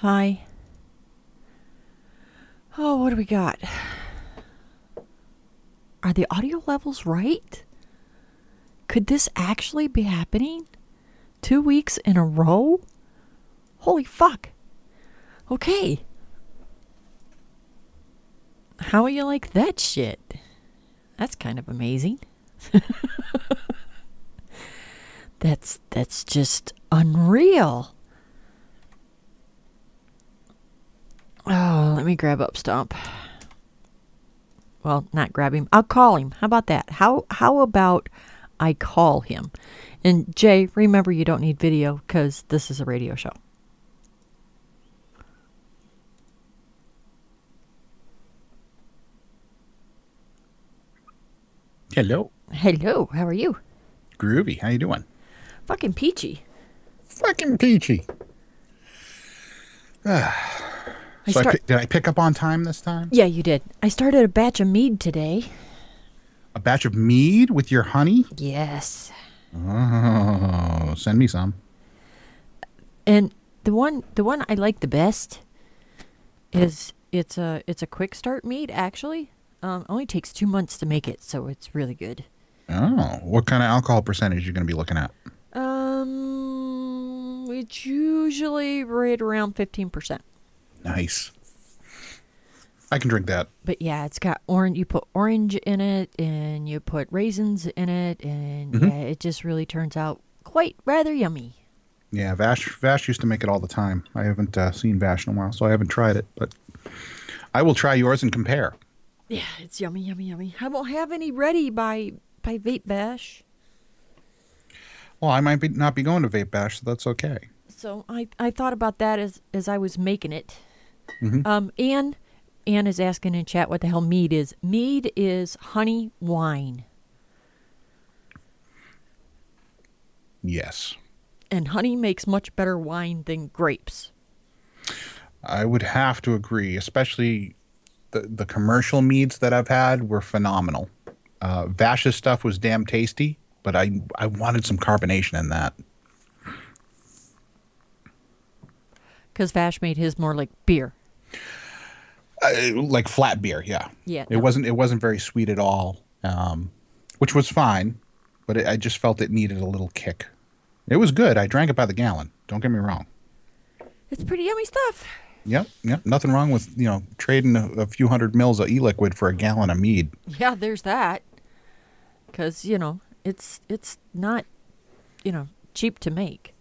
Hi. Oh, what do we got? Are the audio levels right? Could this actually be happening? Two weeks in a row? Holy fuck. Okay. How are you like that shit? That's kind of amazing. that's that's just unreal. Oh, let me grab Upstomp. Well, not grab him. I'll call him. How about that? How how about I call him? And Jay, remember you don't need video because this is a radio show. Hello. Hello, how are you? Groovy. How you doing? Fucking peachy. Fucking peachy. I So I start- did I pick up on time this time? yeah, you did. I started a batch of mead today. A batch of mead with your honey? Yes. Oh, send me some. And the one the one I like the best is it's a it's a quick start mead actually. Um only takes 2 months to make it, so it's really good. Oh, what kind of alcohol percentage you going to be looking at? Um it's usually right around 15%. Nice. I can drink that. But yeah, it's got orange you put orange in it and you put raisins in it and Mm-hmm. yeah, it just really turns out quite rather yummy. Yeah, Vash Vash used to make it all the time. I haven't uh, seen Vash in a while, so I haven't tried it, but I will try yours and compare. Yeah, it's yummy, yummy, yummy. I won't have any ready by by Vape Bash. Well, I might be, not be going to Vape Bash, so that's okay. So I, I thought about that as as I was making it. Mhm. Um, Anne, Anne is asking in chat what the hell mead is. Mead is honey wine, Yes. and honey makes much better wine than grapes. I would have to agree, especially the the commercial meads that I've had were phenomenal. Uh, Vash's stuff was damn tasty, but I I wanted some carbonation in that. Because Vash made his more like beer. Uh, like flat beer, yeah. Yeah, It no. wasn't it wasn't very sweet at all, um, which was fine, but it, I just felt it needed a little kick. It was good. I drank it by the gallon. Don't get me wrong. It's pretty yummy stuff. Yep, yep. Nothing wrong with you know trading a, a few hundred mils of e-liquid for a gallon of mead. Yeah, there's that. Because you know it's it's not you know cheap to make,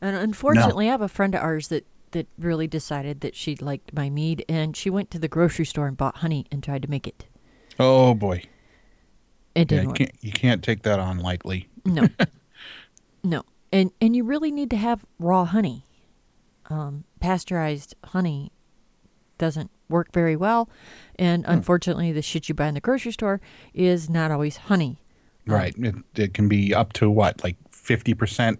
and unfortunately, I have a friend of ours that that really decided that she liked my mead, and she went to the grocery store and bought honey and tried to make it. Oh boy. It didn't you work. can't you can't take that on lightly. No, no, and and you really need to have raw honey. Um, pasteurized honey doesn't work very well, and Hmm. unfortunately, the shit you buy in the grocery store is not always honey. Right. It, it can be up to what, like fifty percent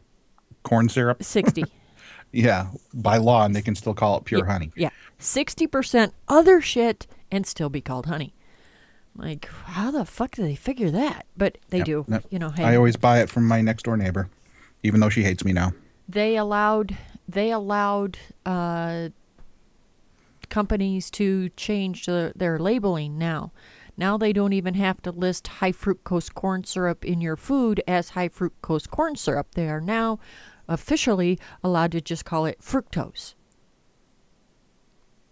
corn syrup. Sixty. Yeah, by law, and they can still call it pure Yeah, honey. Yeah. 60% other shit and still be called honey. Like, how the fuck do they figure that? But they Yep, do. yep. You know, hey, I always buy it from my next door neighbor, even though she hates me now. they allowed they allowed uh, companies to change the, their labeling now. Now they don't even have to list high fructose corn syrup in your food as high fructose corn syrup. They are now officially allowed to just call it fructose.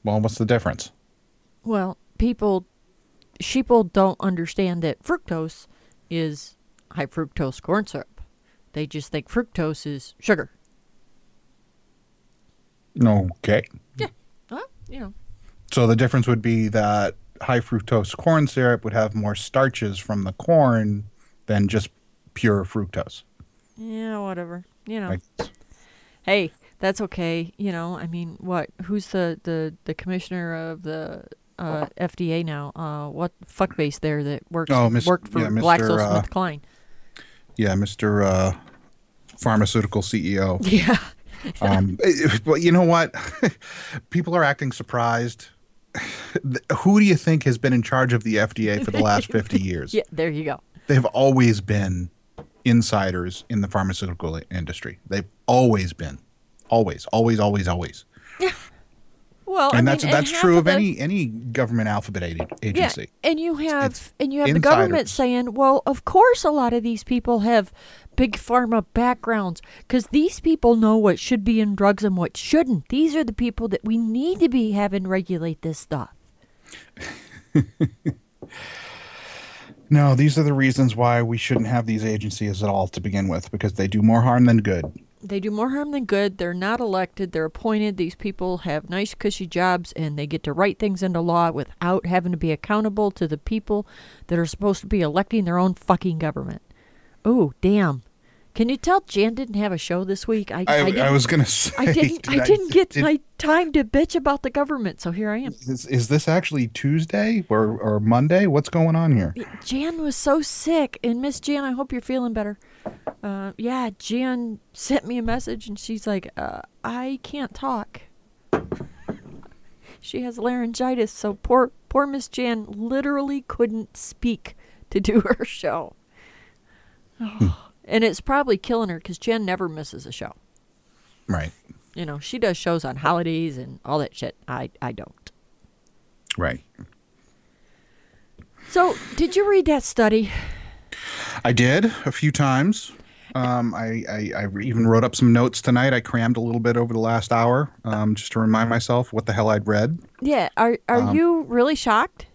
Well, what's the difference? Well, people, sheeple don't understand that fructose is high fructose corn syrup. They just think fructose is sugar. Okay. Yeah. Well, you know, So the difference would be that high fructose corn syrup would have more starches from the corn than just pure fructose. yeah, whatever. You know, Like, hey, that's okay. You know, I mean, what? Who's the the the commissioner of the uh, FDA now? Uh, what fuckface there that works Oh, worked for yeah, Mr., uh, Yeah, Mr. Uh, pharmaceutical CEO. Yeah. Um, eh, but you know what? People are acting surprised. Who do you think has been in charge of the FDA for the last 50 years? Yeah. There you go. They've always been insiders in the pharmaceutical industry. They've always been. Always, always, always, always. Well, I and mean, that's that's true of the- any any government alphabet agency. Yeah, and you have it's and you have the government saying, "Well, of course, a lot of these people have big pharma backgrounds because these people know what should be in drugs and what shouldn't. These are the people that we need to be having regulate this stuff." No, these are the reasons why we shouldn't have these agencies at all to begin with, because they do more harm than good. They do more harm than good. They're not elected. They're appointed. These people have nice, cushy jobs, and they get to write things into law without having to be accountable to the people that are supposed to be electing their own fucking government. Oh, damn. Can you tell Jan didn't have a show this week? I, I, I, didn't, was gonna say, I didn't. did I didn't get did- my time to bitch about the government, so here I am. Is, is this actually Tuesday or, or Monday? What's going on here? Jan was so sick, and Miss Jan, I hope you're feeling better. Uh, yeah, Jan sent me a message, and she's like, uh, "I can't talk." she has laryngitis, so poor poor Miss Jan literally couldn't speak to do her show. And it's probably killing her because Jan never misses a show. Right, You know, she does shows on holidays and all that shit. I I don't. right. So, did you read that study? I did a few times. Um, I, I, I even wrote up some notes tonight. I crammed a little bit over the last hour um, just to remind myself what the hell I'd read. Yeah, are are Um, you really shocked?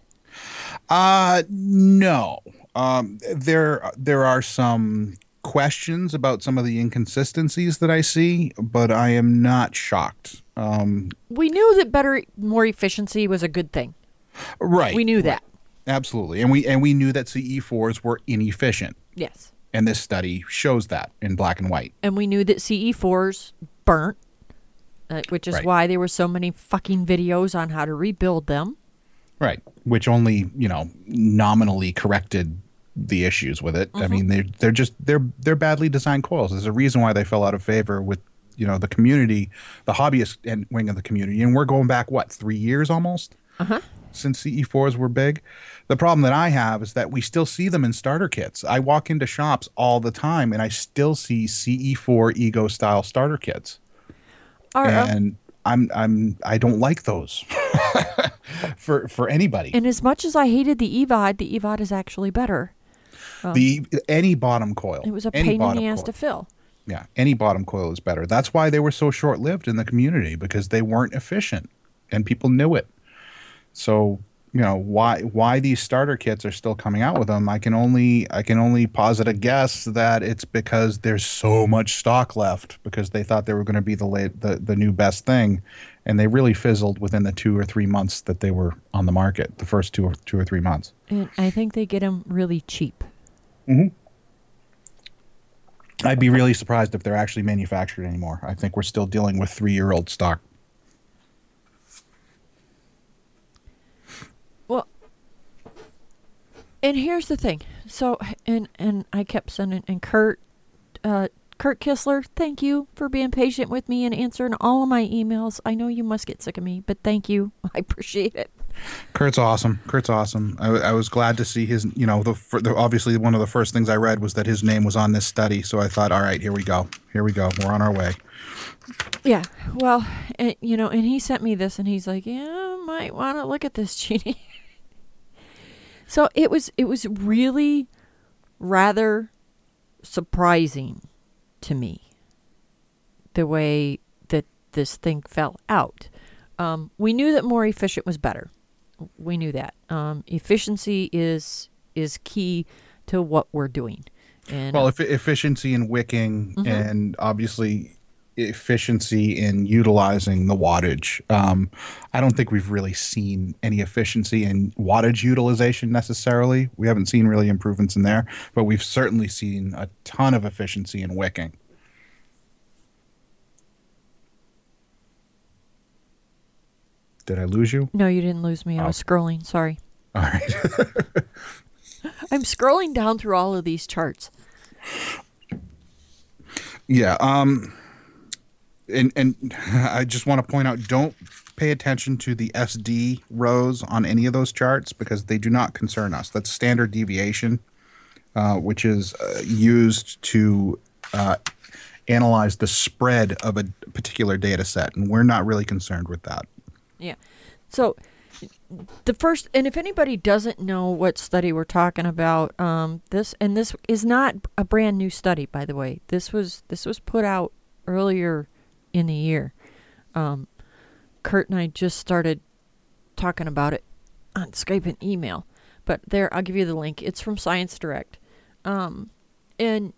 Uh, no. Um, there there are some questions about some of the inconsistencies that I see, but I am not shocked. Um, We knew that better, more efficiency was a good thing. right. We knew that. absolutely, and we and we knew that CE4s were inefficient, Yes. and this study shows that in black and white. And we knew that CE4s burnt, uh, which is Right. why there were so many fucking videos on how to rebuild them. Right. Which only, you know, nominally corrected the issues with it. I mean, they're they're just they're they're badly designed coils. There's a reason why they fell out of favor with, you know, the community, the hobbyist and wing of the community. And we're going back what, three years almost? Uh-huh. Since CE4s were big. The problem that I have is that we still see them in starter kits. I walk into shops all the time and I still see CE4 Ego style starter kits. Are, and I'm I'm I don't like those for for anybody. and as much as I hated the EVOD, the EVOD is actually better. Oh. the any bottom coil. It was a pain in the ass coil. to fill. Yeah, any bottom coil is better. That's why they were so short lived in the community because they weren't efficient, and people knew it. So you know why why these starter kits are still coming out with them. I can only I can only posit a guess that it's because there's so much stock left because they thought they were going to be the late the the new best thing, and they really fizzled within the two or three months that they were on the market. The first two or two or three months. And I think they get them really cheap. I'd be really surprised if they're actually manufactured anymore. I think we're still dealing with three year old stock. Well, and here's the thing. So, and and I kept sending and Kurt, uh, Kurt Kistler, thank you for being patient with me and answering all of my emails. I know you must get sick of me, but thank you. I appreciate it. Kurt's awesome. Kurt's awesome. I, I was glad to see his. You know, the, the obviously one of the first things I read was that his name was on this study. So I thought, all right, here we go. Here we go. We're on our way. Yeah. Well, and, you know, and he sent me this, and he's like, "Yeah, might want to look at this, Jeannie." so it was it was really rather surprising to me the way that this thing fell out. Um, we knew that more efficient was better. We knew that um, efficiency is is key to what we're doing. And Well, if, efficiency in wicking and obviously efficiency in utilizing the wattage. Um, I don't think we've really seen any efficiency in wattage utilization necessarily. We haven't seen really improvements in there, but we've certainly seen a ton of efficiency in wicking. Did I lose you? No, you didn't lose me. I was scrolling. Sorry. All right. I'm scrolling down through all of these charts. Yeah. Um. And and I just want to point out, don't pay attention to the SD rows on any of those charts because they do not concern us. That's standard deviation, uh, which is uh, used to uh, analyze the spread of a particular data set, and we're not really concerned with that. Yeah. So the first, and if anybody doesn't know what study we're talking about, um, this and this is not a brand new study, by the way. This was this was put out earlier in the year. Um, Kurt and I just started talking about it on Skype and email, but there I'll give you the link. It's from Science Direct, um, and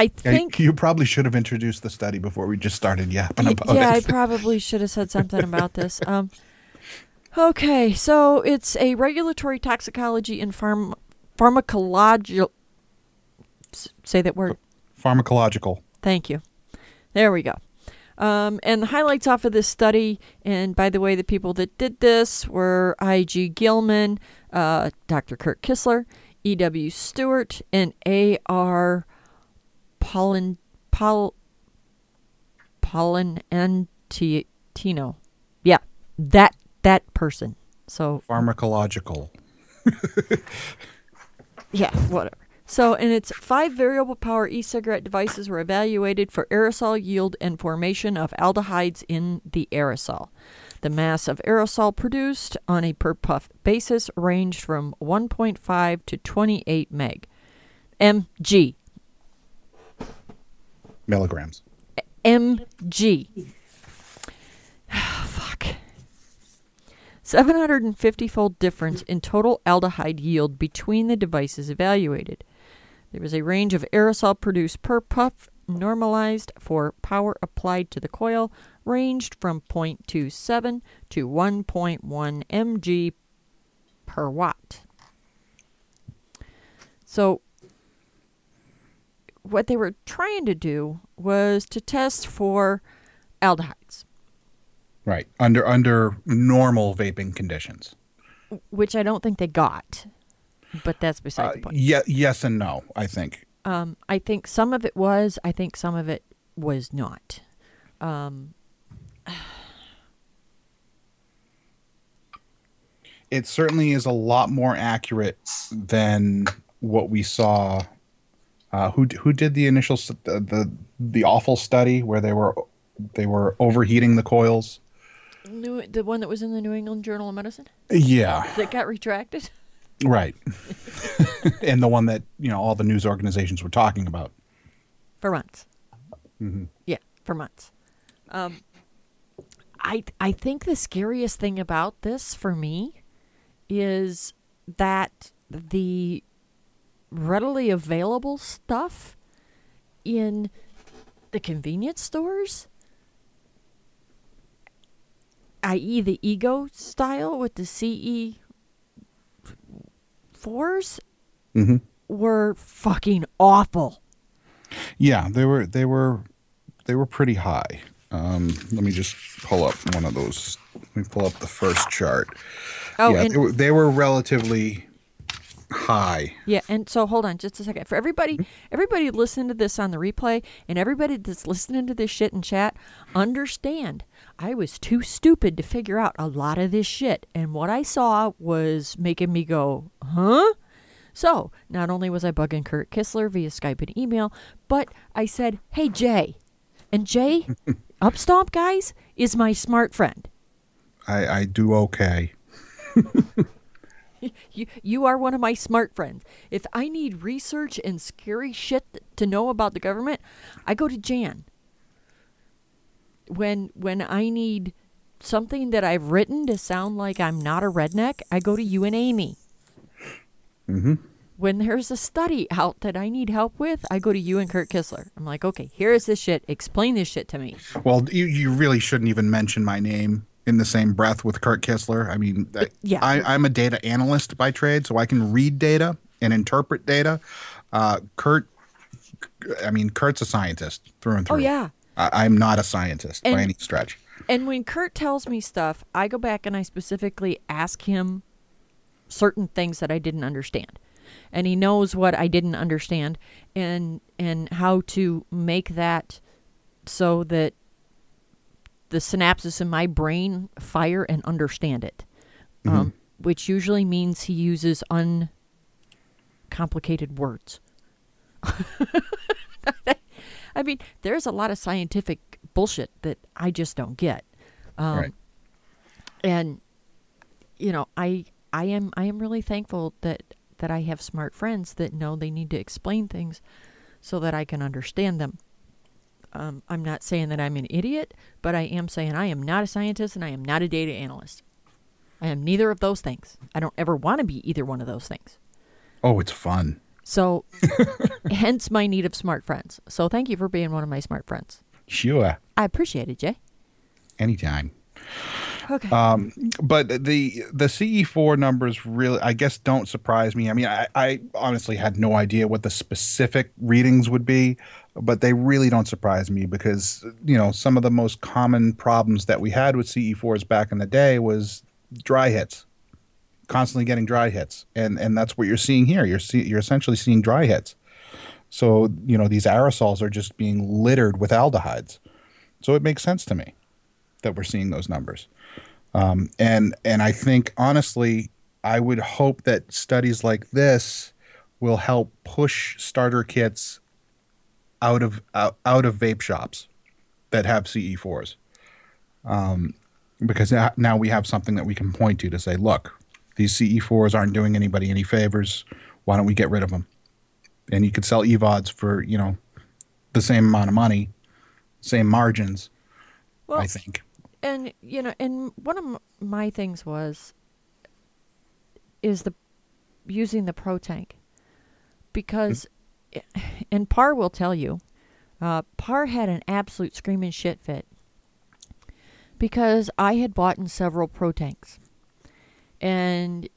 I think you probably should have introduced the study before we just started yapping about yeah, I probably should have said something about this. Um, okay, so it's a regulatory toxicology and pharm- pharmacological. Say that word. Pharmacological. Thank you. There we go. Um, and the highlights off of this study, and by the way, the people that did this were I.G. Gillman, uh, Dr. Kurt Kistler, E.W. Stewart, and A.R. Pollen, Pol, Pollenantino. Yeah, that that person. So Pharmacological. Yeah, whatever. So, and it's five variable power e cigarette devices were evaluated for aerosol yield and formation of aldehydes in the aerosol. The mass of aerosol produced on a per puff basis ranged from 1.5 to 28 meg. mg. Milligrams. mg. Fuck. 750 fold difference in total aldehyde yield between the devices evaluated. There was a range of aerosol produced per puff, normalized for power applied to the coil, ranged from 0.27 to 1.1 mg per watt. So, what they were trying to do was to test for aldehydes, Right. Under under normal vaping conditions. which I don't think they got. But that's beside Uh, the point. yeah, yes and no, I think. Um, I think some of it was. I think some of it was not. Um, It certainly is a lot more accurate than what we saw. Uh, who who did the initial the, the the awful study where they were they were overheating the coils? New, the one that was in the New England Journal of Medicine Yeah, that got retracted. right. and the one that you know all the news organizations were talking about. for months. Yeah, for months. Um, I I think the scariest thing about this for me is that the readily available stuff in the convenience stores, i.e., the ego style with the CE fours, hmm were fucking awful. Yeah, they were they were they were pretty high. Um, let me just pull up one of those. Let me pull up the first chart. Oh, yeah, and they were, they were relatively high. Yeah, and so hold on just a second. For everybody mm-hmm. everybody listening to this on the replay and everybody that's listening to this shit in chat, understand I was too stupid to figure out a lot of this shit. And what I saw was making me go, huh? So not only was I bugging Kurt Kistler via Skype and email, but I said, Hey Jay. And Jay, Upstomp guys, is my smart friend. I, I do okay. You, you are one of my smart friends. If I need research and scary shit to know about the government, I go to Jan. When when I need something that I've written to sound like I'm not a redneck, I go to you and Amy. hmm When there's a study out that I need help with, I go to you and Kurt Kistler. I'm like, okay, here is this shit. Explain this shit to me. Well, you, you really shouldn't even mention my name in the same breath with Kurt Kistler. I mean, I, yeah. I, I'm a data analyst by trade, so I can read data and interpret data. Uh, Kurt, I mean, Kurt's a scientist through and through. Oh yeah. I, I'm not a scientist by any stretch. and when Kurt tells me stuff, I go back and I specifically ask him certain things that I didn't understand. And he knows what I didn't understand and and how to make that so that the synapses in my brain fire and understand it. Um, which usually means he uses uncomplicated words. I mean, there's a lot of scientific bullshit that I just don't get. Um, Right. And you know, I I am I am really thankful that that I have smart friends that know they need to explain things so that I can understand them. Um, I'm not saying that I'm an idiot, but I am saying I am not a scientist and I am not a data analyst. I am neither of those things. I don't ever want to be either one of those things. Oh, it's fun. So, hence my need of smart friends. So, thank you for being one of my smart friends. Sure. I appreciate it, Jay. Anytime. Okay. Um, but the the CE4 numbers really, I guess, don't surprise me. I mean, I, I honestly had no idea what the specific readings would be, but they really don't surprise me because you know some of the most common problems that we had with CE4s back in the day was dry hits, constantly getting dry hits, and and that's what you're seeing here. You're see, you're essentially seeing dry hits. So you know these aerosols are just being littered with aldehydes. So it makes sense to me that we're seeing those numbers. Um, and and I think honestly, I would hope that studies like this will help push starter kits out of out, out of vape shops that have CE4s. Um, because now- we have something that we can point to to say, look, these CE4s aren't doing anybody any favors. Why don't we get rid of them? And you could sell EVODs for you know the same amount of money, same margins. well, I think. And you know, and one of m- my things was is the using the pro tank because, and Par will tell you, uh, Par had an absolute screaming shit fit because I had bought in several pro tanks, and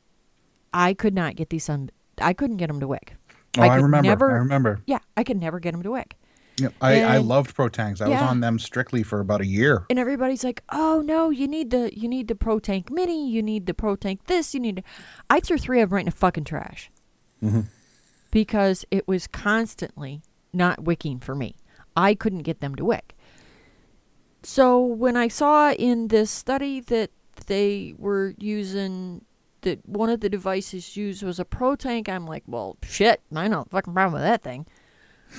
I could not get these on. I couldn't get them to wick. Oh, I, could remember. Never, I remember. Yeah, I could never get them to wick. Yep. I, I loved Pro Tanks. I was on them strictly for about a year. and everybody's like, "Oh no, you need the you need the Pro Tank Mini, you need the Pro Tank this, you need." To... I threw three of them right in the fucking trash mm-hmm. because it was constantly not wicking for me. I couldn't get them to wick. So when I saw in this study that they were using that one of the devices used was a Pro Tank, I'm like, "Well, shit, I know the fucking problem with that thing."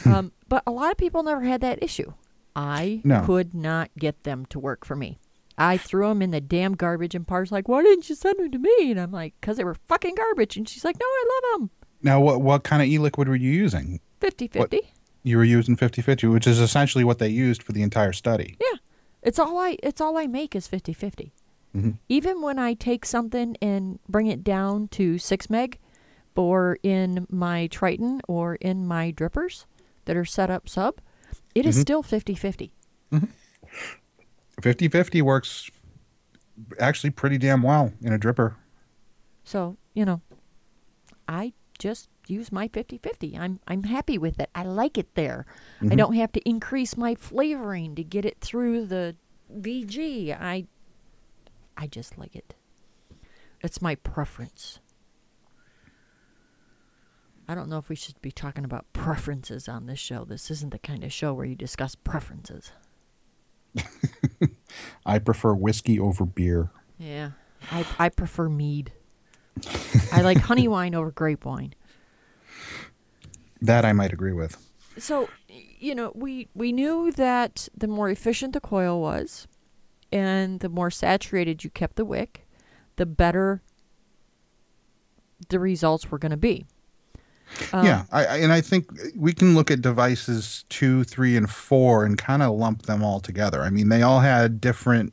Um, but a lot of people never had that issue. I No. could not get them to work for me. I threw them in the damn garbage, and Par's like, "Why didn't you send them to me?" And I'm like, "Cause they were fucking garbage." And she's like, "No, I love them." Now, what what kind of e-liquid were you using? 50-50. You were using 50-50, which is essentially what they used for the entire study. Yeah. It's all I it's all I make is 50-50. Mhm. Even when I take something and bring it down to 6 meg or in my Triton or in my drippers that are set up sub, it is Mhm. still 50-50. 50-50 works actually pretty damn well in a dripper. So, you know, I just use my 50-50. I'm I'm happy with it. I like it there. I Mhm. don't have to increase my flavoring to get it through the VG. I I just like it. It's my preference. I don't know if we should be talking about preferences on this show. This isn't the kind of show where you discuss preferences. I prefer whiskey over beer. Yeah. I I prefer mead. I like honey wine over grape wine. That I might agree with. so you know we we knew that the more efficient the coil was and the more saturated you kept the wick the better the results were going to be Um, yeah, I, and I think we can look at devices two, three, and four and kind of lump them all together. I mean, they all had different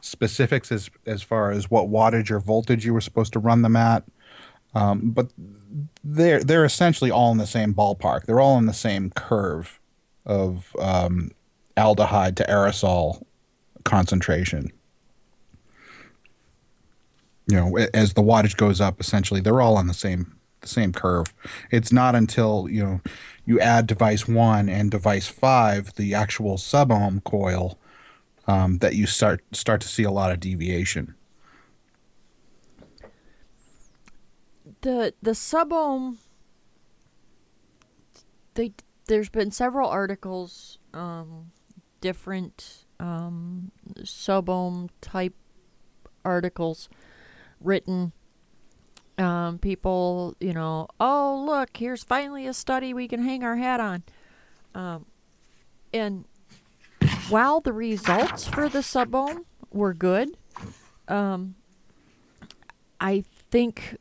specifics as as far as what wattage or voltage you were supposed to run them at, um, but they're they're essentially all in the same ballpark. They're all in the same curve of um, aldehyde to aerosol concentration. You know, as the wattage goes up, essentially they're all on the same the same curve. It's not until you know you add device one and device five, the actual sub ohm coil, um, that you start start to see a lot of deviation. the the sub ohm. they there's been several articles um different um subohm type articles written um people you know oh look here's finally a study we can hang our hat on um and while the results for the subohm were good um i think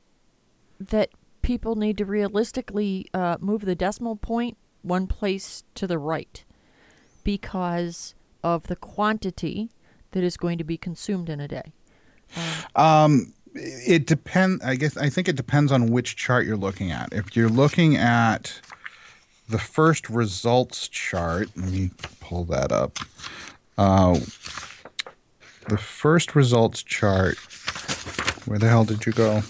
that people need to realistically uh, move the decimal point one place to the right because of the quantity that is going to be consumed in a day. Um, it depends. I guess I think it depends on which chart you're looking at. If you're looking at the first results chart, let me pull that up. Uh, the first results chart. Where the hell did you go?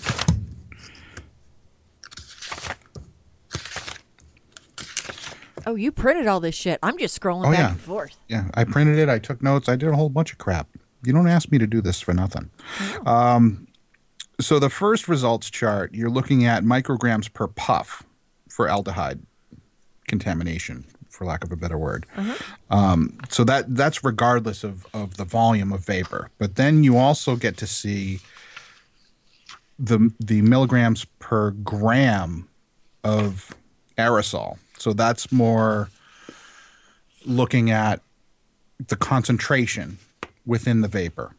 Oh, you printed all this shit. I'm just scrolling Oh, back yeah. and forth. Yeah, I printed it. I took notes. I did a whole bunch of crap. You don't ask me to do this for nothing. Um, so the first results chart, you're looking at micrograms per puff for aldehyde contamination, for lack of a better word. Um, so that that's regardless of of the volume of vapor. But then you also get to see the the milligrams per gram of aerosol. So that's more looking at the concentration within the vapor.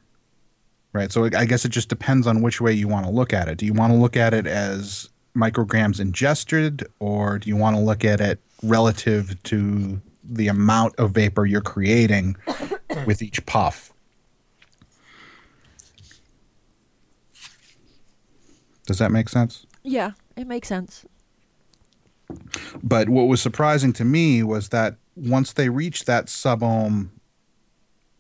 Right. So I guess it just depends on which way you want to look at it. Do you want to look at it as micrograms ingested, or do you want to look at it relative to the amount of vapor you're creating with each puff? Does that make sense? Yeah, it makes sense. But what was surprising to me was that once they reached that sub ohm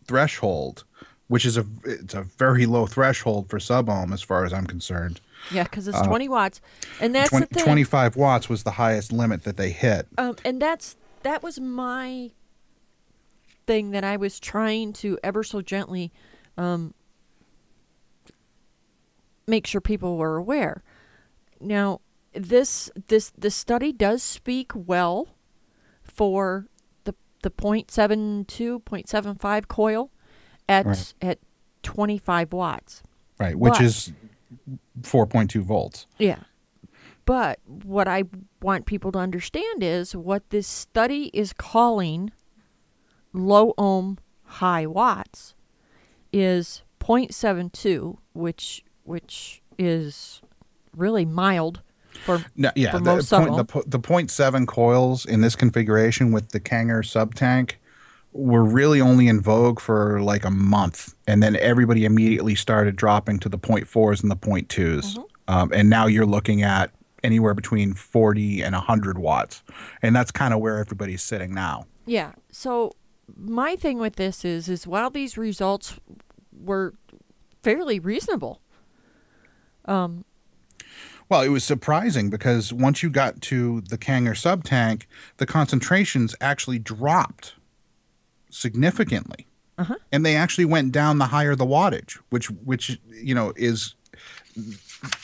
threshold, which is a it's a very low threshold for subohm as far as I'm concerned. Yeah, because it's 20 watts, and that's 20, the thing. 25 watts was the highest limit that they hit. Um, and that's that was my thing that I was trying to ever so gently um, make sure people were aware. Now, this this the study does speak well for the the 0.72, 0.75 coil at Right. at 25 watts. Right, which But- is 4.2 volts. Yeah. But what I want people to understand is what this study is calling low ohm high watts is 0.72 which which is really mild for No, yeah, For the most point, the, the 0.7 coils in this configuration with the Kanger sub tank were really only in vogue for like a month, and then everybody immediately started dropping to the fours and the twos. Mm-hmm. um, and now you're looking at anywhere between 40 and 100 watts, and that's kind of where everybody's sitting now. Yeah. So my thing with this is is while these results were fairly reasonable, um Well, it was surprising because once you got to the Kanger sub tank, the concentrations actually dropped significantly. Uh-huh. And they actually went down the higher the wattage, which which you know is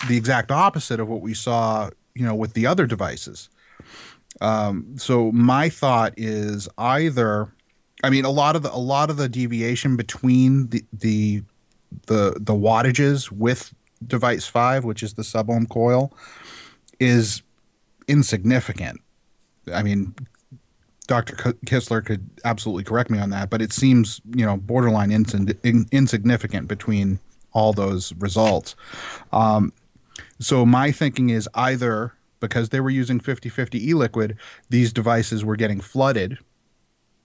the exact opposite of what we saw, you know, with the other devices. Um, so my thought is either I mean a lot of the a lot of the deviation between the the the the wattages with device 5 which is the sub ohm coil is insignificant i mean dr K- kistler could absolutely correct me on that but it seems you know borderline in, insignificant between all those results. Um, so my thinking is either because they were using 50-50 e-liquid these devices were getting flooded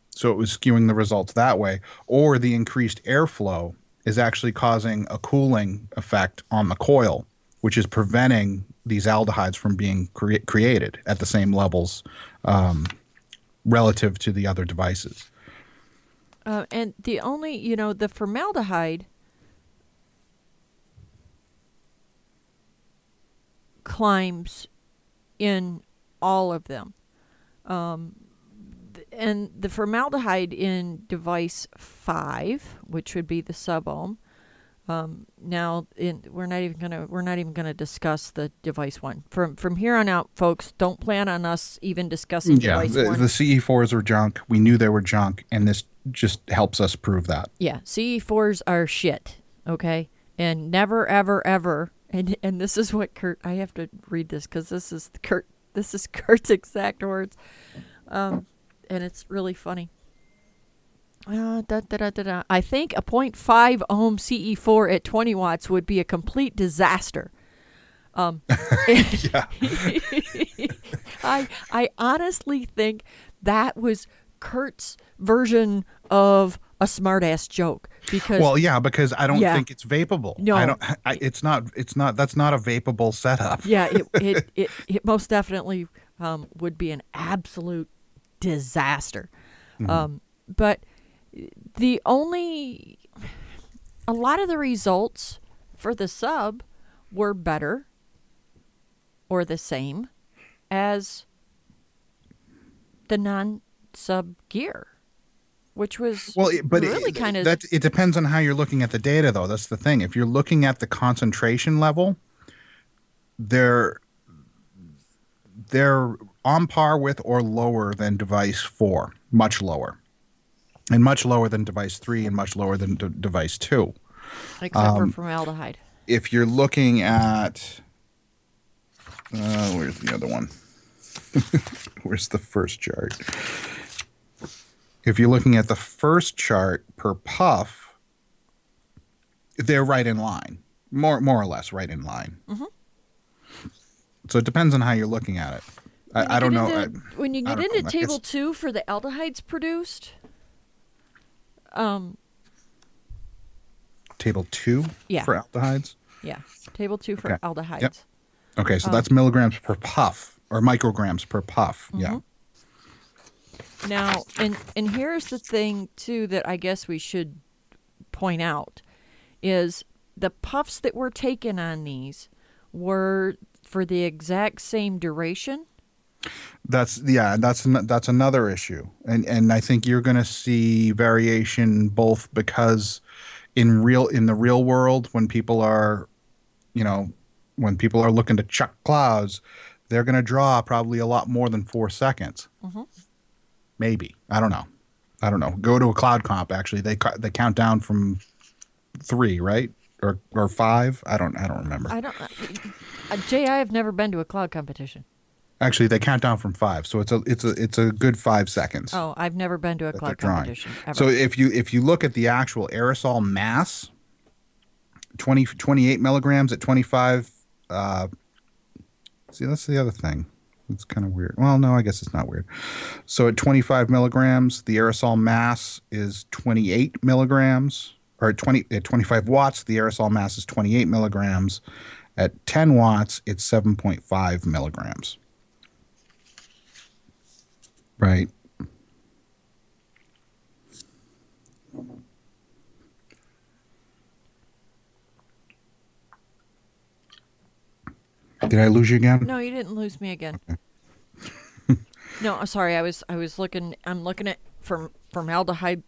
so it was skewing the results that way or the increased airflow is actually causing a cooling effect on the coil which is preventing these aldehydes from being crea- created at the same levels um, relative to the other devices uh, and the only you know the formaldehyde climbs in all of them um, and the formaldehyde in device five, which would be the sub ohm. Um, now, in, we're not even gonna we're not even gonna discuss the device one from from here on out, folks. Don't plan on us even discussing Yeah, device the, one. the CE4s were junk. We knew they were junk, and this just helps us prove that. Yeah, CE4s are shit, okay? And never ever ever and and this is what Kurt I have to read this cuz this is Kurt this is Kurt's exact words. Um and it's really funny. Uh, da, da, da, da, da. I think a 0.5 ohm CE4 at 20 watts would be a complete disaster. Um, I I honestly think that was Kurt's version of a smartass joke because Well, yeah, because I don't Yeah. think it's vapable. No. I don't. I, it's not. It's not. That's not a vapable setup. yeah, it, it, it, it most definitely um, would be an absolute disaster. Um, but the only, a lot of the results for the sub were better or the same as the non sub gear, which was Well, but really it, kind of that it depends on how you're looking at the data, though. That's the thing. If you're looking at the concentration level, they're they're on par with or lower than device four, much lower, and much lower than device three, and much lower than de- device two. except um, for formaldehyde. If you're looking at, uh, where's the other one? where's the first chart? If you're looking at the first chart per puff, they're right in line, more more or less right in line. So it depends on how you're looking at it. I, I don't know. into- I- when you get into table two for the aldehydes produced, um, table two Yeah. for aldehydes. yeah, table two for Okay. aldehydes. Yep. Okay, Um, so that's milligrams per puff or micrograms per puff. Mm-hmm. Yeah. Now, and and here's the thing too that I guess we should point out is the puffs that were taken on these were for the exact same duration. That's yeah, that's an, that's another issue, and and I think you're going to see variation both because in real in the real world when people are, you know, when people are looking to chuck clouds, they're going to draw probably a lot more than four seconds. Maybe I don't know, I don't know. Go to a cloud comp. Actually, they they count down from three, right, or or five. I don't I don't remember. I don't. Uh, Jay, I have never been to a cloud competition. Actually, they count down from five, so it's a it's a it's a good five seconds. Oh, I've never been to a cloud drawing. competition ever. So if you if you look at the actual aerosol mass, 20, 28 milligrams at 25. Uh, see, that's the other thing. It's kind of weird. Well, no, I guess it's not weird. So at 25 milligrams, the aerosol mass is 28 milligrams, or at 20 at 25 watts, the aerosol mass is 28 milligrams. At 10 watts, it's 7.5 milligrams. Right. Did I lose you again? No, you didn't lose me again. no, I'm sorry. I was I was looking. I'm looking at from formaldehyde,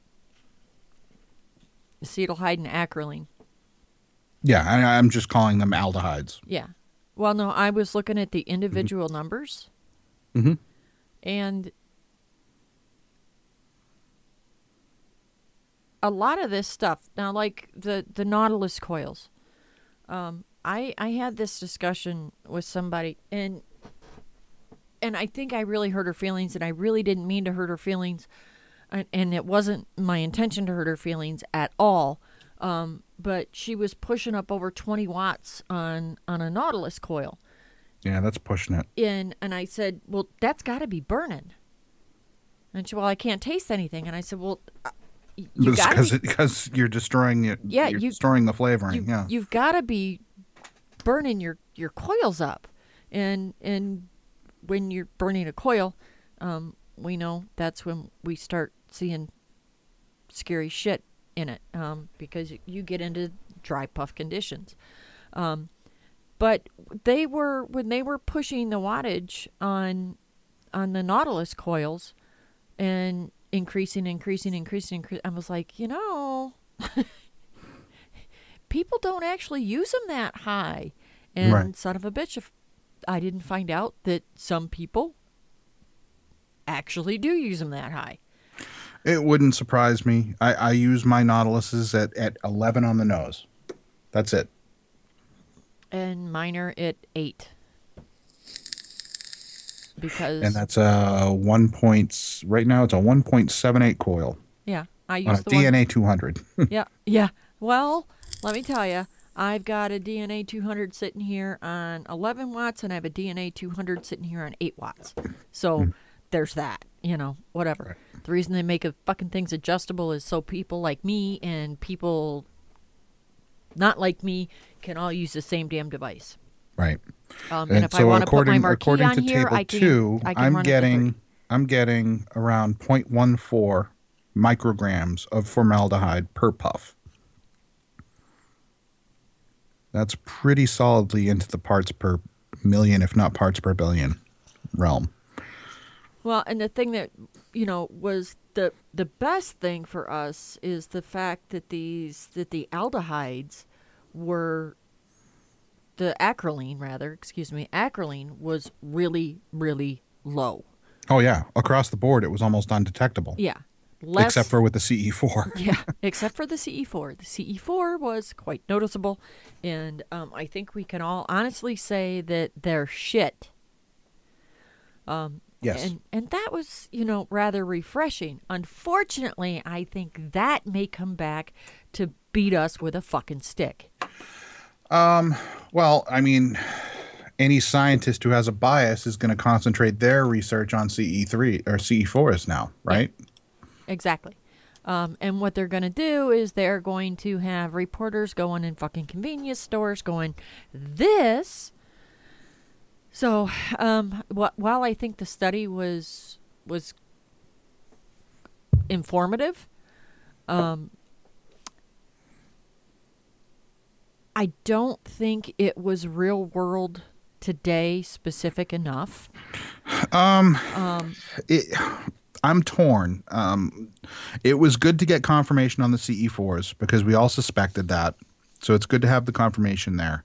acetaldehyde, and acrolein. Yeah, I, I'm just calling them aldehydes. Yeah. Well, no, I was looking at the individual numbers, Mm-hmm. and a lot of this stuff now, like the the Nautilus coils. Um, I I had this discussion with somebody, and and I think I really hurt her feelings, and I really didn't mean to hurt her feelings, and, and it wasn't my intention to hurt her feelings at all. Um, but she was pushing up over 20 watts on on a Nautilus coil, Yeah, that's pushing it. and and I said, well, that's got to be burning. And she, well, I can't taste anything, and I said, well, you got because to because you're destroying it. Yeah, you're you- destroying the flavoring. you, yeah, you've got to be burning your your coils up and and when you're burning a coil um, we know that's when we start seeing scary shit in it um, because you get into dry puff conditions um, but they were when they were pushing the wattage on on the nautilus coils and increasing, increasing, increasing, increasing. I was like, you know, people don't actually use them that high. And Right. son of a bitch, if I didn't find out that some people actually do use them that high. It wouldn't surprise me. I, I use my Nautiluses at, at 11 on the nose. That's it. And mine are at eight. Because And that's a one point right now. It's a 1.78 coil yeah, I on use a the one DNA 200. yeah, yeah. Well, let me tell you, I've got a DNA 200 sitting here on 11 watts, and I have a DNA 200 sitting here on 8 watts. So hmm. there's that, you know, whatever. The reason they make a fucking things adjustable is so people like me and people not like me can all use the same damn device. right. Um, and, And if I so want to put my according marquee according on to here, table I can. two, I can I'm run it to three. getting I'm getting around 0.14 micrograms of formaldehyde per puff. That's pretty solidly into the parts per million, if not parts per billion realm. Well, and the thing that you know was the the best thing for us is the fact that these that the aldehydes were the acrolein rather, excuse me, acrolein was really really low. Oh yeah, across the board it was almost undetectable, Yeah. Less, except for with the E CE4. yeah, except for the CE4. The CE4 was quite noticeable, and um, I think we can all honestly say that they're shit. Um, Yes. and and that was you know rather refreshing. Unfortunately, I think that may come back to beat us with a fucking stick. Well, I mean, any scientist who has a bias is going to concentrate their research on CE3 or CE4s now, right? Exactly. Um, and what they're going to do is they're going to have reporters going in fucking convenience stores going, this. So, um, wh- while I think the study was was informative, um, I don't think it was real world today specific enough. it, I'm torn. Um, it was good to get confirmation on the CE4s because we all suspected that. So it's good to have the confirmation there.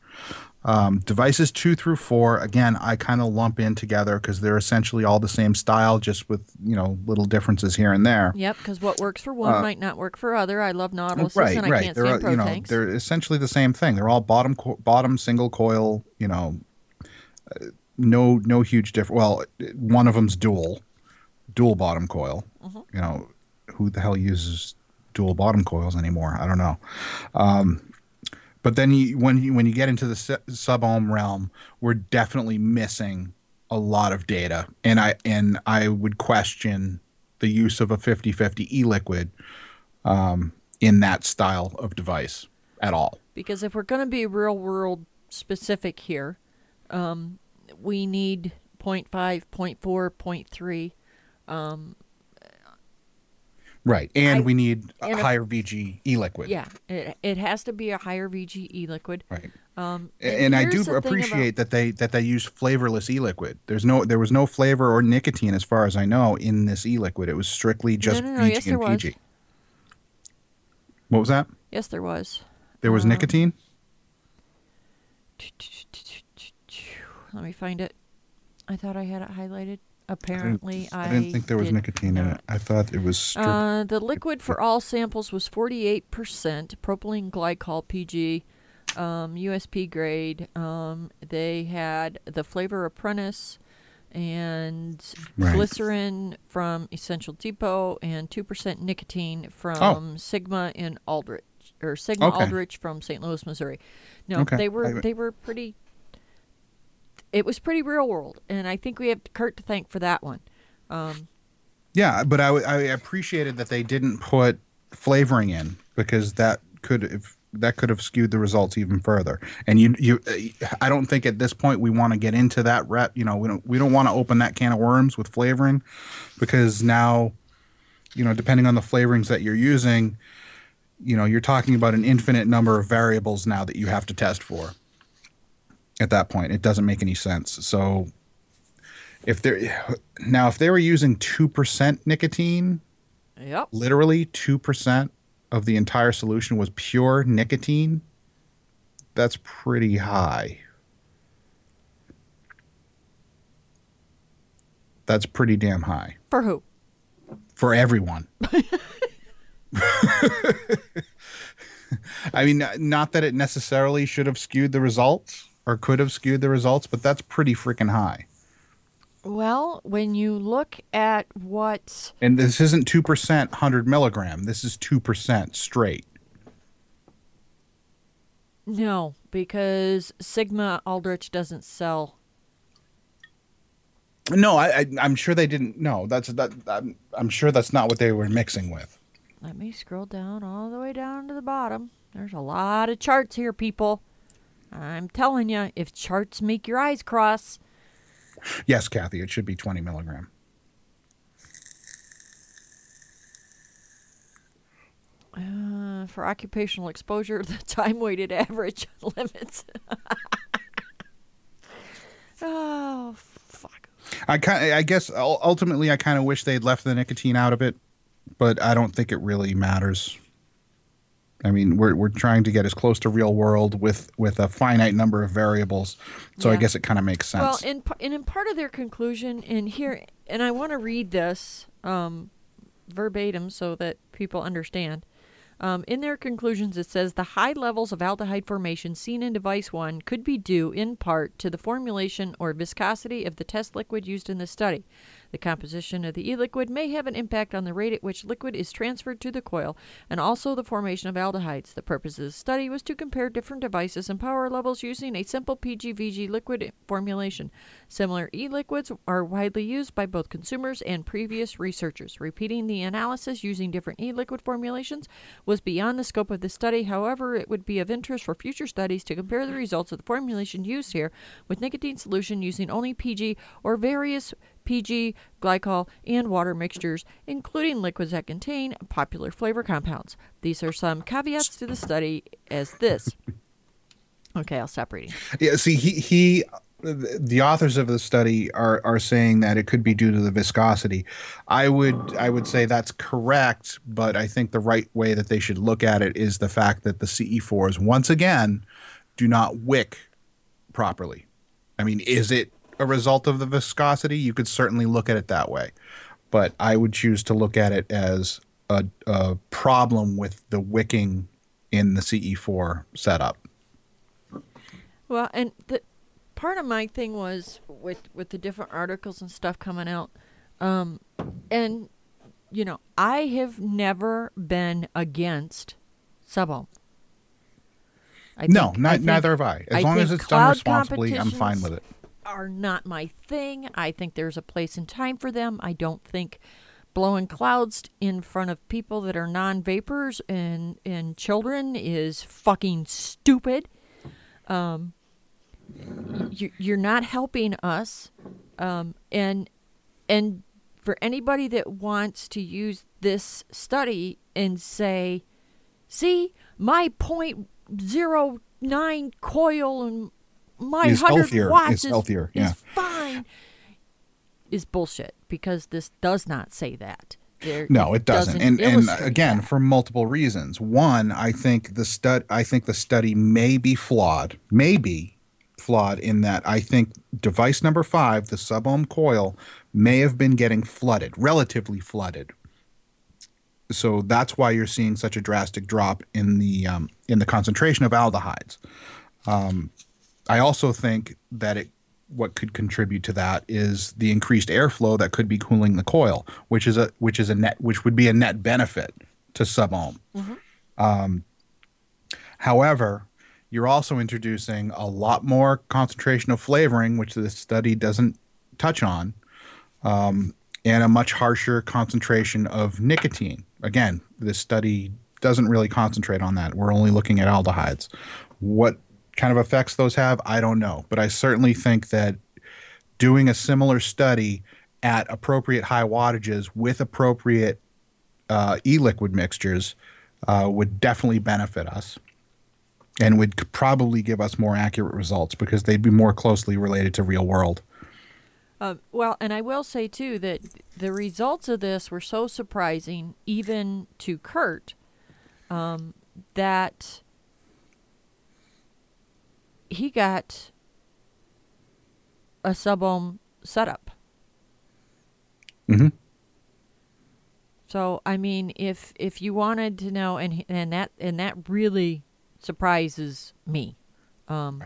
Um, devices two through four, again, I kind of lump in together because they're essentially all the same style, just with you know little differences here and there. Yep, because what works for one might not work for other. I love Nautilus right, and I right. can't they're stand uh, you know they're essentially the same thing. They're all bottom co- bottom single coil. You know, uh, no no huge difference. Well, one of them's dual, dual bottom coil. Mm-hmm. You know, who the hell uses dual bottom coils anymore? I don't know. Um, but then you, when you when you get into the sub ohm realm, we're definitely missing a lot of data, and I and I would question the use of a 50-50 e-liquid um, in that style of device at all. because if we're going to be real world specific here, um, we need 0.5, 0.4, 0.3. Right, and I- we need a and if- higher VG e-liquid. Yeah, it, it has to be a higher VGE liquid. Right. Um, And, I do here's the thing about- appreciate that they that they use flavorless e-liquid. There's no there was no flavor or nicotine as far as I know in this e-liquid. It was strictly just no, no, VG yes, there and was. PG. What was that? Yes, there was. There was Um, nicotine? Let me find it. I thought I had it highlighted. Apparently, I, I didn't think there was nicotine in it. I thought it was strict. Uh, the liquid for all samples was 48% propylene glycol PG, um, USP grade. Um, they had the Flavor Apprentice and Right. glycerin from Essential Depot and 2% nicotine from Sigma in Aldrich or Sigma Oh. Okay. Aldrich from St. Louis, Missouri. No, Okay. they were I- they were pretty it was pretty real world and I think we have Kurt to thank for that one. Um, Yeah, but I, I appreciated that they didn't put flavoring in because that could have that could have skewed the results even further. And you you I don't think at this point we want to get into that rep. You know, we don't we don't want to open that can of worms with flavoring because now, you know, depending on the flavorings that you're using, you know, you're talking about an infinite number of variables now that you have to test for. At that point, it doesn't make any sense. So If they're now, if they were using two percent nicotine, Yep. literally two percent of the entire solution was pure nicotine, that's pretty high. That's pretty damn high For who? for everyone. I mean, not that it necessarily should have skewed the results or could have skewed the results, but that's pretty freaking high. Well, when you look at what And this isn't 2% 100 milligram. This is 2% straight. no, because Sigma Aldrich doesn't sell. No, I, I, I'm sure they didn't. No, that's that. I'm, I'm sure that's not what they were mixing with. Let me scroll down all the way down to the bottom. There's a lot of charts here, people. I'm telling you, if charts make your eyes cross, Yes, Kathy, it should be 20 milligram. uh, for occupational exposure, the time weighted average limits. oh, fuck. I kind, I guess ultimately, I kind of wish they'd left the nicotine out of it, but I don't think it really matters. I mean, we're we're trying to get as close to real world with with a finite number of variables, so I guess it kind of makes sense. Well, in and in part of their conclusion, and here, and I want to read this um, verbatim so that people understand. Um, in their conclusions, it says the high levels of aldehyde formation seen in device one could be due in part to the formulation or viscosity of the test liquid used in the study. The composition of the e liquid may have an impact on the rate at which liquid is transferred to the coil and also the formation of aldehydes. The purpose of the study was to compare different devices and power levels using a simple PGVG liquid formulation. Similar e liquids are widely used by both consumers and previous researchers. Repeating the analysis using different e liquid formulations was beyond the scope of the study. However, it would be of interest for future studies to compare the results of the formulation used here with nicotine solution using only PG or various PG, glycol, and water mixtures, including liquids that contain popular flavor compounds. These are some caveats to the study as this. Okay, I'll stop reading. Yeah, see, he he, the authors of the study are are saying that it could be due to the viscosity. I would I would say that's correct, but I think the right way that they should look at it is the fact that the CE4s once again do not wick properly. I mean, is it a result of the viscosity? You could certainly look at it that way, but I would choose to look at it as a, a problem with the wicking in the CE4 setup. Well, and the part of my thing was with with the different articles and stuff coming out, um, and you know, I have never been against Subohm. I No, think- not, neither have I. As I long as it's done responsibly, I'm fine with it. Are not my thing. I think there's a place and time for them. I don't think blowing clouds in front of people that are non-vapers and and children is fucking stupid. Um, you, you're not helping us, um, and and for anybody that wants to use this study and say, see, my point zero nine coil and my Is hundred healthier, watts is healthier, is yeah. fine, is bullshit because this does not say that. There, No, it doesn't. And and again, that. for multiple reasons. One, I think the stud I think the study may be flawed. May be flawed in that I think device number 5, the sub-ohm coil, may have been getting flooded, relatively flooded. So that's why you're seeing such a drastic drop in the um, in the concentration of aldehydes. Um, I also think that it what could contribute to that is the increased airflow that could be cooling the coil, which is a which is a net which would be a net benefit to sub ohm. Um, however, you're also introducing a lot more concentration of flavoring, which this study doesn't touch on, um, and a much harsher concentration of nicotine. Again, this study doesn't really concentrate on that. We're only looking at aldehydes. What kind of effects those have, I don't know. But I certainly think that doing a similar study at appropriate high wattages with appropriate uh, e-liquid mixtures uh, would definitely benefit us and would probably give us more accurate results because they'd be more closely related to real world. Um, well, and I will say too that the results of this were so surprising, even to Kurt, um, that he got a sub ohm setup. hmm So I mean, if if you wanted to know, and and that and that really surprises me. Um,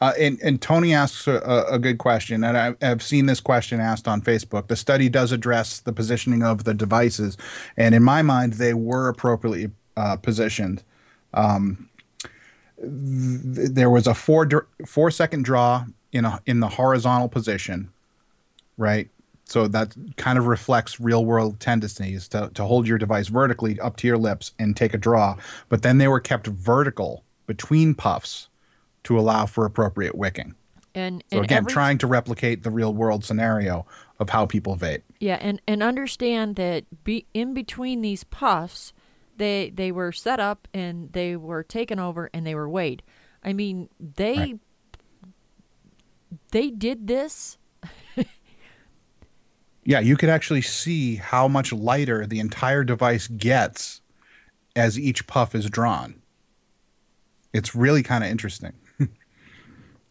Uh, and, and Tony asks a, a good question, and I, I've seen this question asked on Facebook. The study does address the positioning of the devices, and in my mind, they were appropriately uh, positioned. Um, there was a four four second draw in a in the horizontal position, right? So that kind of reflects real world tendencies to, to hold your device vertically up to your lips and take a draw. But then they were kept vertical between puffs to allow for appropriate wicking. and So and again, every, trying to replicate the real world scenario of how people vape. Yeah, and and understand that be in between these puffs, they they were set up and they were taken over and they were weighed. I mean, they Right. they did this. Yeah, you could actually see how much lighter the entire device gets as each puff is drawn. It's really kind of interesting.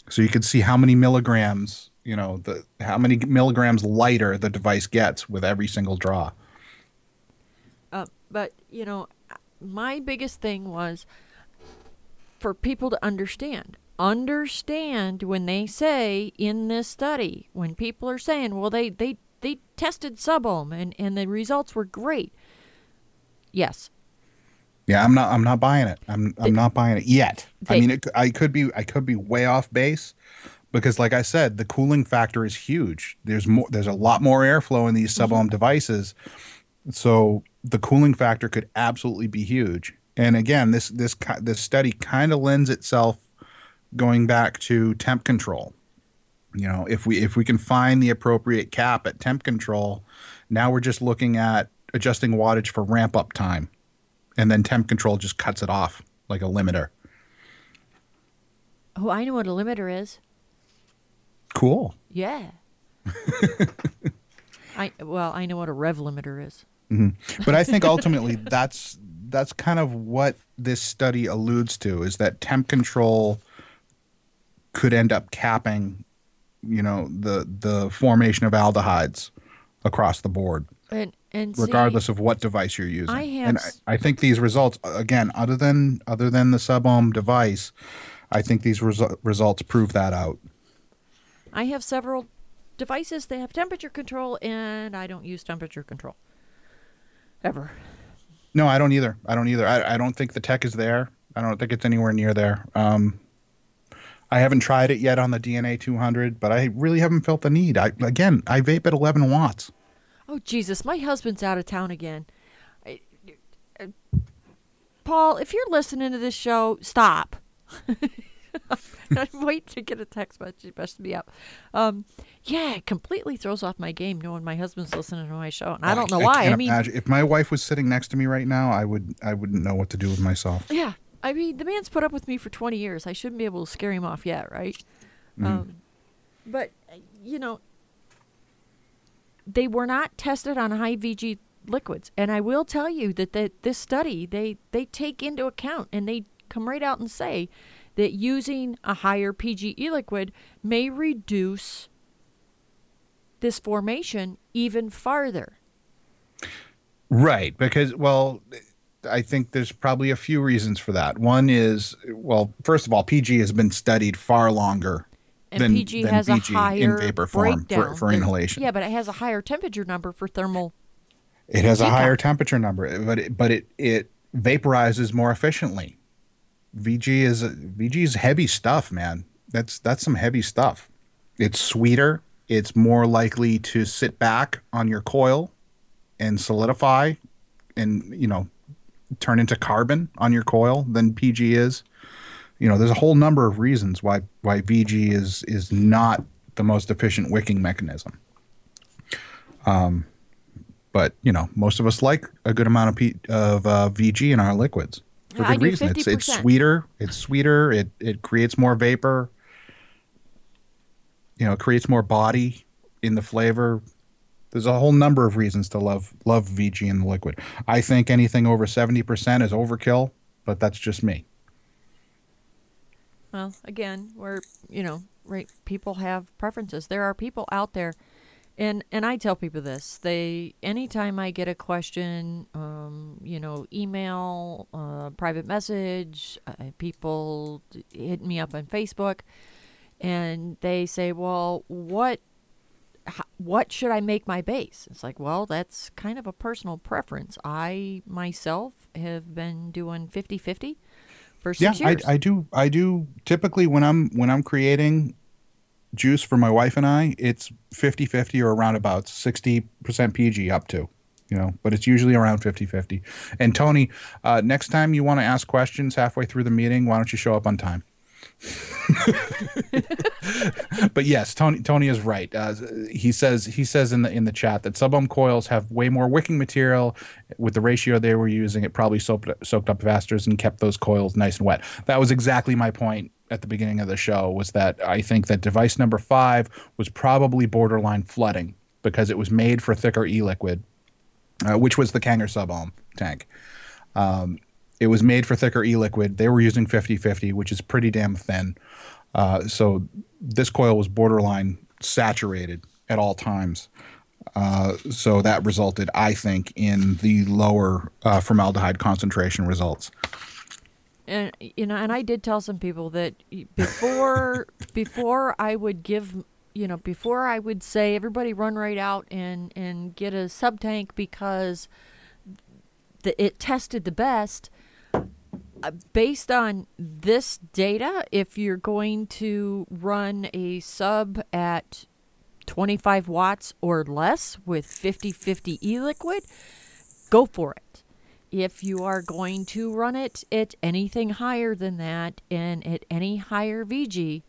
so you could see how many milligrams, you know, the how many milligrams lighter the device gets with every single draw. Uh, but you know, my biggest thing was for people to understand. Understand when they say in this study, when people are saying, well, they they they tested sub-ohm and and the results were great. Yes, Yeah, I'm not. I'm not buying it. I'm. I'm not buying it yet. I mean, it, I could be. I could be way off base, because, like I said, the cooling factor is huge. There's more. There's a lot more airflow in these sub ohm mm-hmm. devices, so the cooling factor could absolutely be huge. And again, this this this study kind of lends itself going back to temp control. You know, if we if we can find the appropriate cap at temp control, now we're just looking at adjusting wattage for ramp up time and then temp control just cuts it off like a limiter. Oh, I know what a limiter is. Cool. Yeah. I well, I know what a rev limiter is. Mm-hmm. But I think ultimately that's that's kind of what this study alludes to is that temp control could end up capping, you know, the the formation of aldehydes across the board, And and see, regardless of what device you're using. I have and I, I think these results, again, other than other than the sub ohm device, I think these resu- results prove that out. I have several devices that have temperature control, and I don't use temperature control ever. No, I don't either. I don't either. I, I don't think the tech is there. I don't think it's anywhere near there. Um, I haven't tried it yet on the DNA 200, but I really haven't felt the need. I again, I vape at 11 watts. Oh Jesus, my husband's out of town again. I, uh, Paul, if you're listening to this show, stop. I'm waiting to get a text message messing me up. Um, yeah, it completely throws off my game knowing my husband's listening to my show, and I don't know why. I, can't mean, imagine. if my wife was sitting next to me right now, I would I wouldn't know what to do with myself. Yeah, I mean, the man's put up with me for 20 years. I shouldn't be able to scare him off yet, right? Um, but, you know, they were not tested on high VG liquids. And I will tell you that the, this study, they, they take into account and they come right out and say that using a higher PGE liquid may reduce this formation even farther. Right, because well, I think there's probably a few reasons for that. One is well, first of all, PG has been studied far longer And than, PG than has a higher in vapor form for, for than- inhalation. Yeah, but it has a higher temperature number for thermal. It has a higher temperature number, but it, but it it vaporizes more efficiently. VG is VG is heavy stuff, man. That's that's some heavy stuff. It's sweeter. It's more likely to sit back on your coil and solidify, and you know, turn into carbon on your coil than PG is. You know, there's a whole number of reasons why why VG is is not the most efficient wicking mechanism Um, but you know most of us like a good amount of P, of uh, VG in our liquids for good reason. It's it's sweeter. It's sweeter. It it creates more vapor. You know, it creates more body. in the flavor. There's a whole number of reasons to love love VG in the liquid. I think anything over 70% is overkill, but that's just me. Well, again, we're you know, right? People have preferences. There are people out there, and and I tell people this. They anytime I get a question, um, you know, email, uh, private message, uh, people hit me up on Facebook, and they say, "Well, what?" What should I make my base? It's like, well, that's kind of a personal preference. I myself have been doing 50 50 for six yeah, years. I, I do. I do. Typically, when I'm when I'm creating juice for my wife and I, it's 50-50 or around about 60% PG up to, you know, but it's usually around 50-50. And Tony, uh, next time you want to ask questions halfway through the meeting, why don't you show up on time? but yes, Tony Tony is right. Uh, he says he says in the in the chat that sub ohm coils have way more wicking material. With the ratio they were using, it probably soaked soaked up faster and kept those coils nice and wet. That was exactly my point at the beginning of the show. Was that I think that device number five was probably borderline flooding because it was made for thicker e liquid, uh, which was the Kanger sub ohm tank. Um, it was made for thicker e-liquid. They were using 50-50, which is pretty damn thin. Uh, so this coil was borderline saturated at all times. Uh, so that resulted, I think, in the lower uh, formaldehyde concentration results. And you know, and I did tell some people that before before I would give you know before I would say everybody run right out and and get a sub tank because the, it tested the best uh, based on this data, if you're going to run a sub at 25 watts or less with 50 50 e liquid, go for it. If you are going to run it at anything higher than that and at any higher VG,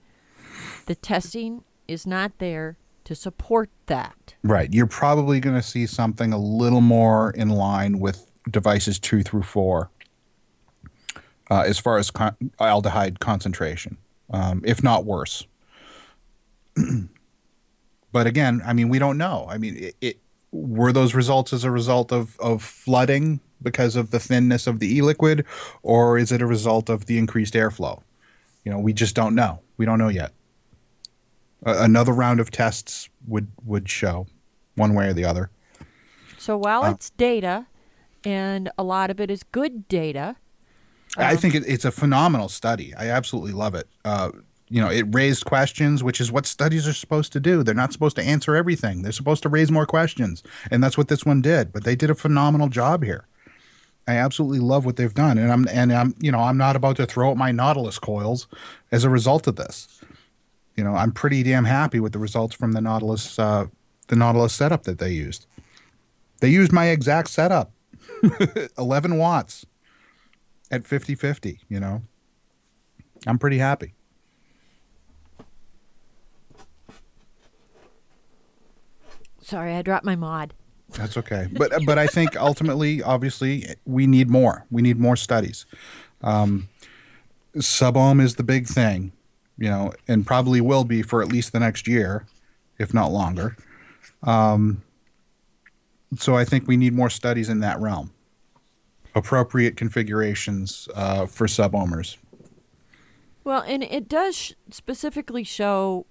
the testing is not there to support that. Right. You're probably going to see something a little more in line with devices two through four uh, as far as con- aldehyde concentration, um, if not worse. but again, I mean, we don't know. I mean, it, it, were those results as a result of, of flooding because of the thinness of the e-liquid, or is it a result of the increased airflow? You know, we just don't know. We don't know yet. Uh, another round of tests would would show, one way or the other. So while uh, it's data, and a lot of it is good data, I think it, it's a phenomenal study. I absolutely love it. Uh, you know, it raised questions, which is what studies are supposed to do. They're not supposed to answer everything. They're supposed to raise more questions, and that's what this one did. But they did a phenomenal job here. I absolutely love what they've done, and I'm and I'm you know I'm not about to throw out my Nautilus coils as a result of this. You know, I'm pretty damn happy with the results from the Nautilus uh, the Nautilus setup that they used. They used my exact setup, 11 watts at 50 50, you know? I'm pretty happy. Sorry, I dropped my mod. That's okay. But but I think ultimately, obviously, we need more. We need more studies. Um, sub ohm is the big thing, you know, and probably will be for at least the next year, if not longer. Um, so I think we need more studies in that realm appropriate configurations uh, for sub ohmers. Well, and it does specifically show,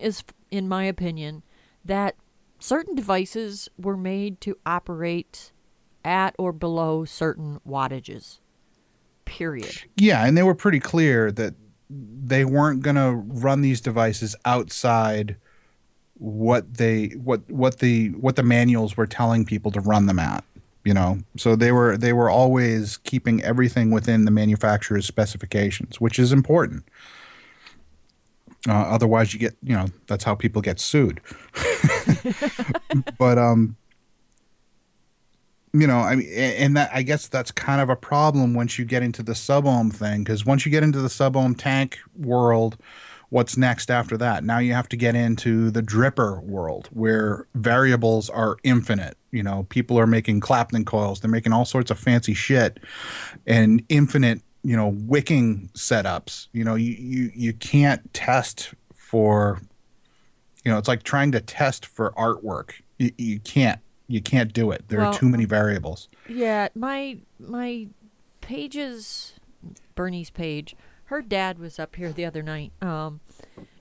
is in my opinion, that certain devices were made to operate at or below certain wattages. Period. Yeah, and they were pretty clear that they weren't going to run these devices outside what they what what the what the manuals were telling people to run them at you know so they were they were always keeping everything within the manufacturer's specifications which is important uh, otherwise you get you know that's how people get sued but um you know i mean and that i guess that's kind of a problem once you get into the sub ohm thing because once you get into the sub ohm tank world what's next after that? Now you have to get into the dripper world where variables are infinite. You know, people are making Clapton coils, they're making all sorts of fancy shit and infinite, you know, wicking setups. You know, you, you, you can't test for You know, it's like trying to test for artwork. You, you can't. You can't do it. There Well- are too many variables. Yeah, my my pages Bernie's page, her dad was up here the other night. Um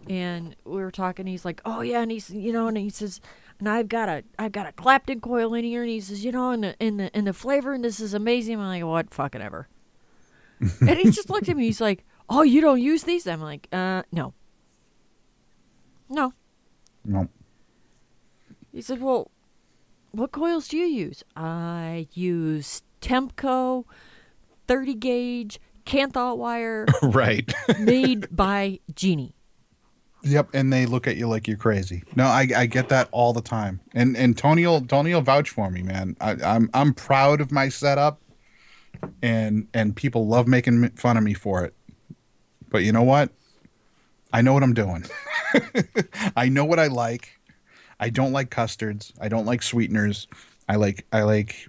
and we were talking, he's like, Oh yeah, and he's you know, and he says and I've got a I've got a Clapton coil in here and he says, you know, and the and the and the flavor and this is amazing. I'm like, what fucking ever. and he just looked at me, he's like, Oh, you don't use these? I'm like, uh no. No. No. He said, Well, what coils do you use? I use Temco 30 gauge Kanthal wire right. made by Genie. Yep, and they look at you like you're crazy. No, I, I get that all the time, and and Tony will Tony will vouch for me, man. I, I'm I'm proud of my setup, and and people love making fun of me for it. But you know what? I know what I'm doing. I know what I like. I don't like custards. I don't like sweeteners. I like I like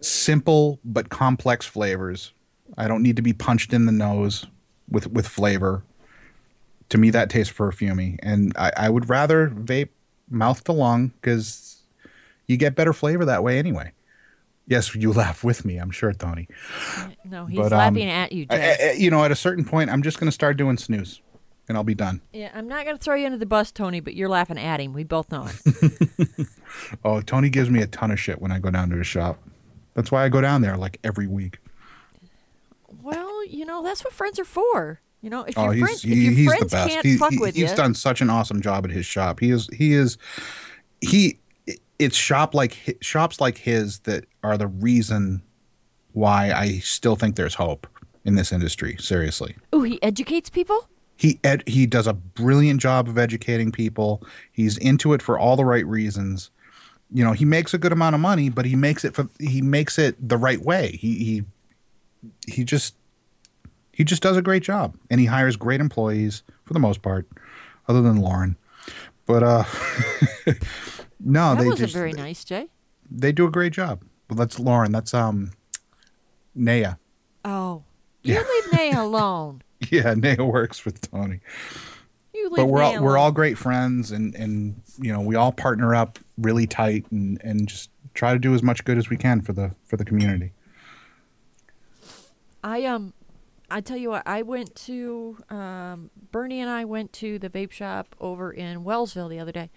simple but complex flavors. I don't need to be punched in the nose with with flavor to me that tastes perfumey and I, I would rather vape mouth to lung because you get better flavor that way anyway yes you laugh with me i'm sure tony No, he's But, um, laughing at you, I- I- you know at a certain point i'm just going to start doing snooze and i'll be done yeah, I'm not going to throw you under the bus, Tony, but you're laughing at him. We both know it. oh tony gives me a ton of shit when i go down to his shop that's why i go down there like every week well, you know, that's what friends are for. You know, if oh your friends, he- if your he's the friends best can't He- fuck he- with he's you, he's done such an awesome job at his shop he is he is he it's shop like shops like his that are the reason why I still think there's hope in this industry. Seriously, Oh, he educates people. He ed- he does a brilliant job of educating people. He's into it for all the right reasons. You know, he makes a good amount of money, but he makes it for he makes it the right way. He he he just he just does a great job, and he hires great employees for the most part, other than Lauren. But uh, no, that they wasn't just very nice, Jay. they do a great job. Well, that's Lauren. That's um, Naya. Oh, you Yeah. leave Naya alone. Yeah, Naya works with Tony. You leave but we're all we're all great friends, and and you know we all partner up really tight, and and just try to do as much good as we can for the for the community. I um, I tell you what, I went to um, Bernie and I went to the vape shop over in Wellsville the other day,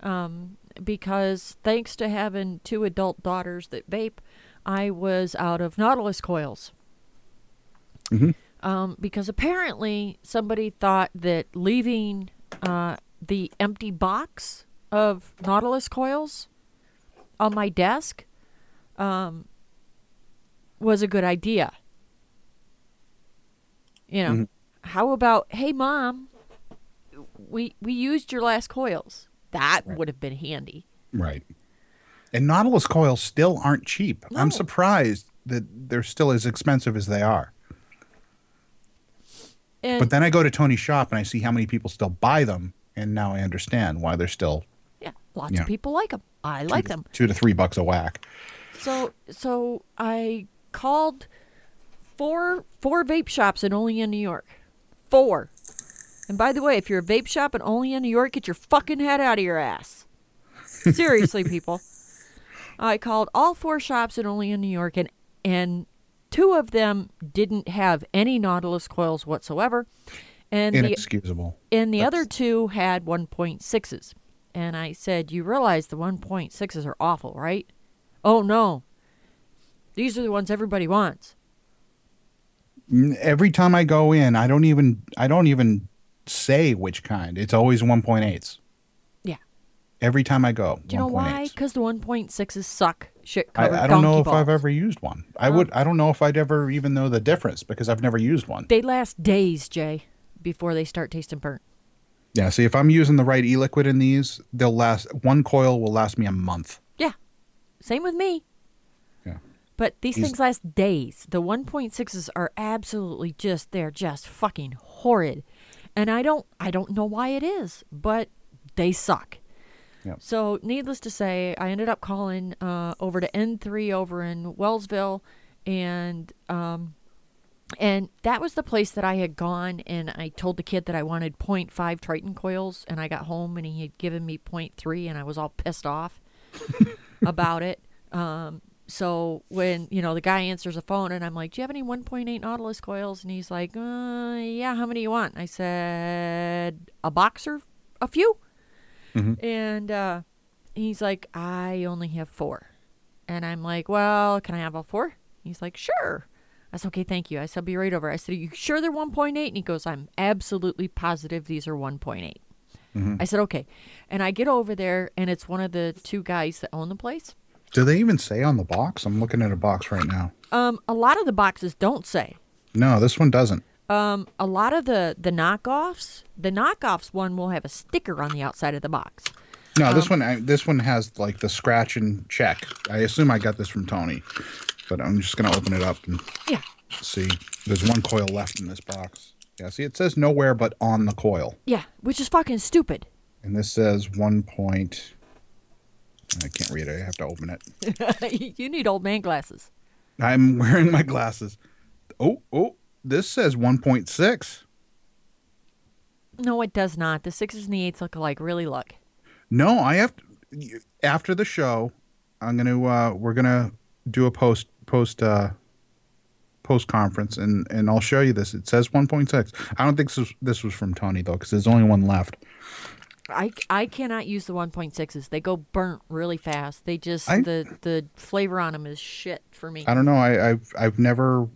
um, because thanks to having two adult daughters that vape, I was out of Nautilus coils. Mhm. Um, because apparently somebody thought that leaving uh, the empty box of Nautilus coils on my desk um, was a good idea. You know, Mhm. how about, hey mom, we we used your last coils. That Right. would have been handy. Right. And Nautilus coils still aren't cheap. I'm surprised that they're still as expensive as they are. And But then I go to Tony's shop and I see how many people still buy them, and now I understand why they're still yeah, lots yeah. of people like them. I like to- them. two to three bucks a whack. So so I called four four vape shops and only in New York. Four. And by the way, if you're a vape shop and only in New York, get your fucking head out of your ass. Seriously, people. I called all four shops and only in New York, and and two of them didn't have any Nautilus coils whatsoever, and the and the other two had 1.6s. And I said, You realize the 1.6s are awful, right? Oh, no. These are the ones everybody wants. Every time I go in, I don't even I don't even say which kind. It's always 1.8s. Yeah. Every time I go. Do you know why? Because the 1.6s suck. Shit I, covered I don't know if I've ever used one. I Um, would. I don't know if I'd ever even know the difference because I've never used one. They last days, Jay, before they start tasting burnt. Yeah. See, if I'm using the right e-liquid in these, they'll last. One coil will last me a month. Yeah. Same with me. Yeah. But these He's- things last days. The 1.6s are absolutely just they're just fucking horrid. And I don't I don't know why it is, but they suck. Yep. So, needless to say, I ended up calling uh, over to N3 over in Wellsville, and um, And that was the place that I had gone, and I told the kid that I wanted 0.5 Triton coils, and I got home and he had given me 0.3, and I was all pissed off about it. Um, so when you know the guy answers the phone, and I'm like, "Do you have any 1.8 Nautilus coils?" and he's like, uh, "Yeah, how many you want?" I said, "A box or a few," and uh, he's like, "I only have four. and I'm like, "Well, can I have all four? He's like, "Sure." I said, okay, thank you. I said, I'll be right over. I said, Are you sure they're 1.8? And he goes, I'm absolutely positive these are 1.8. I said, okay. And I get over there, and it's one of the two guys that own the place. Do they even say on the box? I'm looking at a box right now. Um, a lot of the boxes don't say. No, this one doesn't. Um, a lot of the the knockoffs, the knockoffs one will have a sticker on the outside of the box. No, Um, this one I, this one has like the scratch and check. I assume I got this from Tony, but I'm just gonna open it up and Yeah. see. There's one coil left in this box. Yeah, see, it says nowhere but on the coil, Yeah, which is fucking stupid. and this says one point. I can't read it. I have to open it. you need old man glasses. I'm wearing my glasses. Oh, oh, this says 1.6. No, it does not. The sixes and the eights look alike. Really look. No, I have to, after the show, I'm gonna uh we're gonna do a post post uh post conference and and I'll show you this. It says 1.6. I don't think this was, this was from Tony though cuz there's only one left. I, I cannot use the 1.6s. They go burnt really fast. They just I- the the flavor on them is shit for me. I don't know. I I've I've never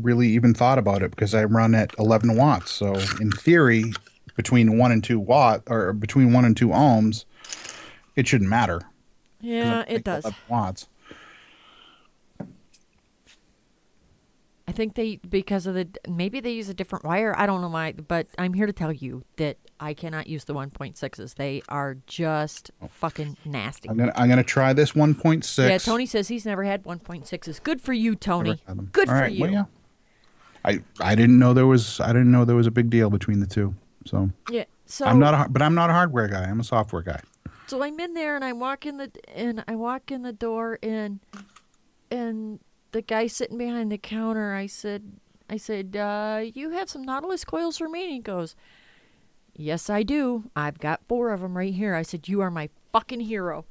really even thought about it because I run at 11 watts. So in theory, between 1 and 2 watt or between 1 and 2 ohms, it shouldn't matter. Yeah, it does. 11 Watts. I think they because of the maybe they use a different wire. I don't know why, but I'm here to tell you that I cannot use the 1.6s. They are just oh. fucking nasty. I'm gonna I'm gonna try this 1.6. Yeah, Tony says he's never had 1.6s. Good for you, Tony. Good All for right, you. well, yeah. I I didn't know there was I didn't know there was a big deal between the two. So Yeah. So I'm not a but I'm not a hardware guy. I'm a software guy. so I'm in there and I walk in the and I walk in the door and and the guy sitting behind the counter, I said I said, uh, you have some Nautilus coils for me? And he goes, Yes, I do. I've got four of them right here. I said, You are my fucking hero.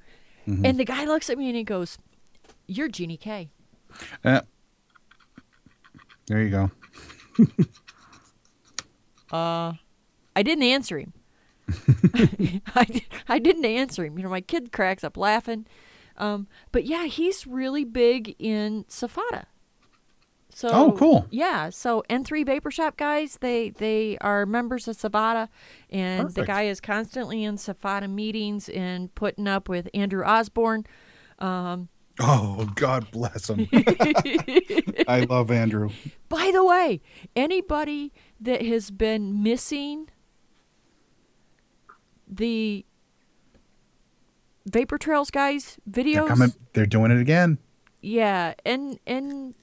And the guy looks at me and he goes, You're Jeannie K. Eh. there you go. I didn't answer him. I, I didn't answer him. You know, my kid cracks up laughing. Um, but yeah, he's really big in SFATA. So Oh, cool. Yeah, so N3 Vapor Shop guys, they they are members of SFATA, and the guy is constantly in SFATA meetings and putting up with Andrew Osborne. Oh God bless him. I love Andrew. By the way, anybody that has been missing the Vapor Trails guys They're videos, coming. They're doing it again. yeah, and and